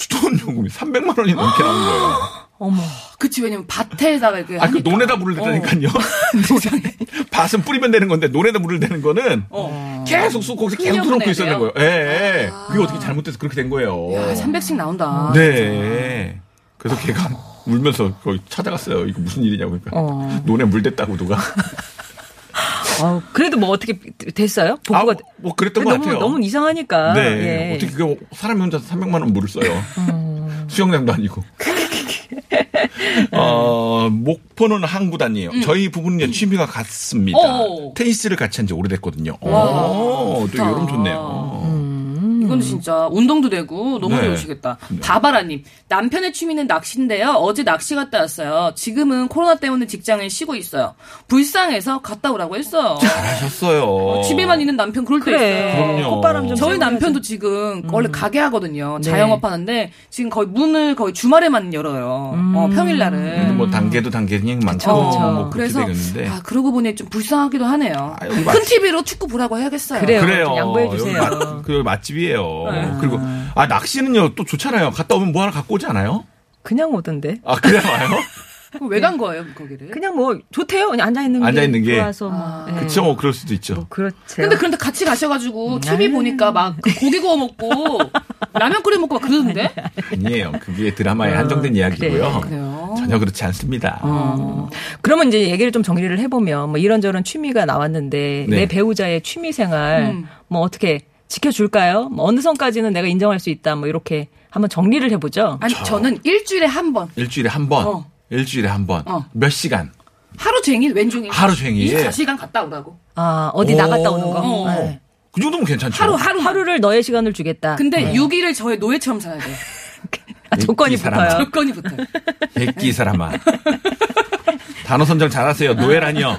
Speaker 3: 수도원 요금이 300만 원이 넘게 나온 거예요. *gasps*
Speaker 2: 어머.
Speaker 5: 그치, 왜냐면 밭에다가.
Speaker 3: 아, 그
Speaker 5: 하니까.
Speaker 3: 논에다 물을 대다니까요. *laughs* 밭은 뿌리면 되는 건데 논에다 물을 대는 거는
Speaker 5: 어.
Speaker 3: 계속 쑥 거기서 계속 틀어놓고 있었는? 거예요. 예, 예. 그게 어떻게 잘못돼서 그렇게 된 거예요.
Speaker 5: 야, 300씩 나온다.
Speaker 3: 네. 그래서 걔가 울면서 거기 찾아갔어요. 이거 무슨 일이냐고. 그러니까
Speaker 2: 어.
Speaker 3: 논에 물 댔다고 누가. *laughs*
Speaker 2: 어, 그래도 뭐 어떻게 됐어요?
Speaker 3: 아,
Speaker 2: 보고가.
Speaker 3: 뭐 그랬던 것
Speaker 2: 너무,
Speaker 3: 같아요.
Speaker 2: 너무 이상하니까.
Speaker 3: 네.
Speaker 2: 예.
Speaker 3: 어떻게 그 사람이 혼자서 300만 원 물을 써요.
Speaker 2: 음.
Speaker 3: 수영장도 아니고. *laughs* 어, 목포는 항구단이에요. 저희 부부는 취미가 같습니다.
Speaker 5: 음. 어.
Speaker 3: 테니스를 같이 한 지 오래됐거든요. 오, 또. 여름 좋네요.
Speaker 2: 음.
Speaker 5: 이건 진짜 운동도 되고 너무
Speaker 3: 네.
Speaker 5: 좋으시겠다. 바바라님 남편의 취미는 낚시인데요. 어제 낚시 갔다 왔어요. 지금은 코로나 때문에 직장을 쉬고 있어요. 불쌍해서 갔다 오라고 했어요.
Speaker 3: 잘하셨어요.
Speaker 5: 집에만 있는 남편 그럴 때
Speaker 2: 그래.
Speaker 5: 있어요.
Speaker 3: 그럼요.
Speaker 2: 콧바람 좀
Speaker 5: 저희 남편도 지금 원래 가게 하거든요.
Speaker 2: 네.
Speaker 5: 자영업 하는데 지금 거의 문을 거의 주말에만 열어요. 어, 평일날은.
Speaker 3: 뭐 단계도 단계는 많고. 뭐
Speaker 5: 그래서
Speaker 3: 되겠는데.
Speaker 5: 아 그러고 보니 좀 불쌍하기도 하네요.
Speaker 3: 아, 여기
Speaker 5: 큰
Speaker 3: 맛-
Speaker 5: TV로 축구 보라고 해야겠어요.
Speaker 2: 그래요.
Speaker 3: 그래요.
Speaker 2: 좀 양보해 주세요.
Speaker 3: 그 맛집이에요. 그리고 아 낚시는요 또 좋잖아요. 갔다 오면 뭐 하나 갖고 오지 않아요?
Speaker 2: 그냥 오던데.
Speaker 3: 아 그래 와요? *laughs*
Speaker 5: 왜 간 거예요 거기를?
Speaker 2: 그냥 뭐 좋대요. 그냥 앉아 있는 게.
Speaker 3: 앉아 있는 게.
Speaker 2: 좋아서 뭐. 예.
Speaker 3: 그쵸, 뭐 그럴 수도 있죠.
Speaker 2: 뭐 그렇죠.
Speaker 5: 근데 그런데 같이 가셔가지고 TV
Speaker 2: 아유.
Speaker 5: 보니까 막그 고기 구워 먹고 *laughs* 라면 끓여 먹고 막 그러던데?
Speaker 3: 아니에요. 그게 드라마에 한정된 이야기고요.
Speaker 2: 그래,
Speaker 5: 그래요.
Speaker 3: 전혀 그렇지 않습니다.
Speaker 2: 어. 그러면 이제 얘기를 좀 정리를 해보면 뭐 이런저런 취미가 나왔는데
Speaker 3: 네.
Speaker 2: 내 배우자의 취미 생활
Speaker 5: 음.
Speaker 2: 뭐 어떻게 지켜줄까요? 뭐 어느 선까지는 내가 인정할 수 있다. 뭐 이렇게 한번 정리를 해보죠.
Speaker 5: 아니 저 는 일주일에 한 번
Speaker 3: 일주일에 한 번,
Speaker 5: 어.
Speaker 3: 일주일에 한 번,
Speaker 5: 어.
Speaker 3: 몇 시간,
Speaker 5: 하루 종일 왼종일
Speaker 3: 하루 종일?
Speaker 5: 24시간 갔다 오라고.
Speaker 2: 아 어디
Speaker 3: 오.
Speaker 2: 나갔다 오는 거.
Speaker 5: 어.
Speaker 2: 네.
Speaker 3: 그 정도면 괜찮죠.
Speaker 5: 하루 하루
Speaker 2: 하루를 너의 시간을 주겠다.
Speaker 5: 근데 6일을 저의 노예처럼 살아야 돼.
Speaker 2: 아, 조건이. 붙어요.
Speaker 5: 조건이 붙어.
Speaker 3: 백기 이 사람아. 단어 선정 잘하세요. 노예라니요.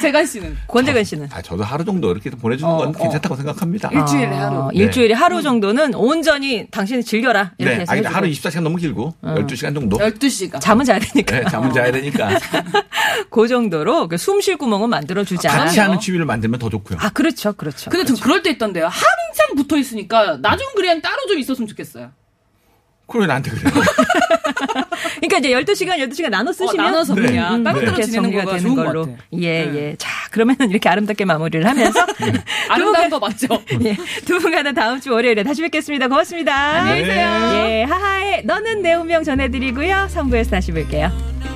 Speaker 5: 재간 씨는
Speaker 2: 권재근 씨는.
Speaker 3: 아, 저도 하루 정도 이렇게 보내주는 건
Speaker 5: 어,
Speaker 3: 괜찮다고 생각합니다.
Speaker 5: 일주일에 하루.
Speaker 3: 네.
Speaker 2: 일주일에 하루 정도는 온전히 당신이 즐겨라. 이렇게
Speaker 3: 네,
Speaker 2: 해서
Speaker 3: 아니. 하루 24시간 너무 길고, 12시간 정도.
Speaker 5: 12시간.
Speaker 2: 잠은 자야 되니까.
Speaker 3: 네, 잠은 자야 되니까. *laughs*
Speaker 2: 그 정도로 숨 쉴 구멍은 만들어 주자.
Speaker 3: 같이 하는 취미를 만들면 더 좋고요.
Speaker 2: 아, 그렇죠, 그렇죠.
Speaker 5: 근데 전 그럴 때 있던데요. 항상 붙어 있으니까 나중 그냥 따로 좀 있었으면 좋겠어요.
Speaker 3: 그래 나한테 그래요. *laughs* *laughs*
Speaker 2: 그러니까 이제 12시간, 12시간 나눠 쓰시면
Speaker 5: 어, 나눠서
Speaker 3: 네.
Speaker 5: 그냥 따로따로
Speaker 2: 이렇게
Speaker 5: 지내는 거가
Speaker 2: 되는 걸로. 예,
Speaker 5: 네.
Speaker 2: 예. 자, 그러면은 이렇게 아름답게 마무리를 하면서 *laughs*
Speaker 5: 아름다운 거 맞죠? *laughs*
Speaker 2: 예, 두 분과는 다음 주 월요일에 다시 뵙겠습니다. 고맙습니다.
Speaker 5: 안녕히 계세요.
Speaker 2: 예, 하하의 너는 내 운명 전해드리고요. 3부에서 다시 뵐게요.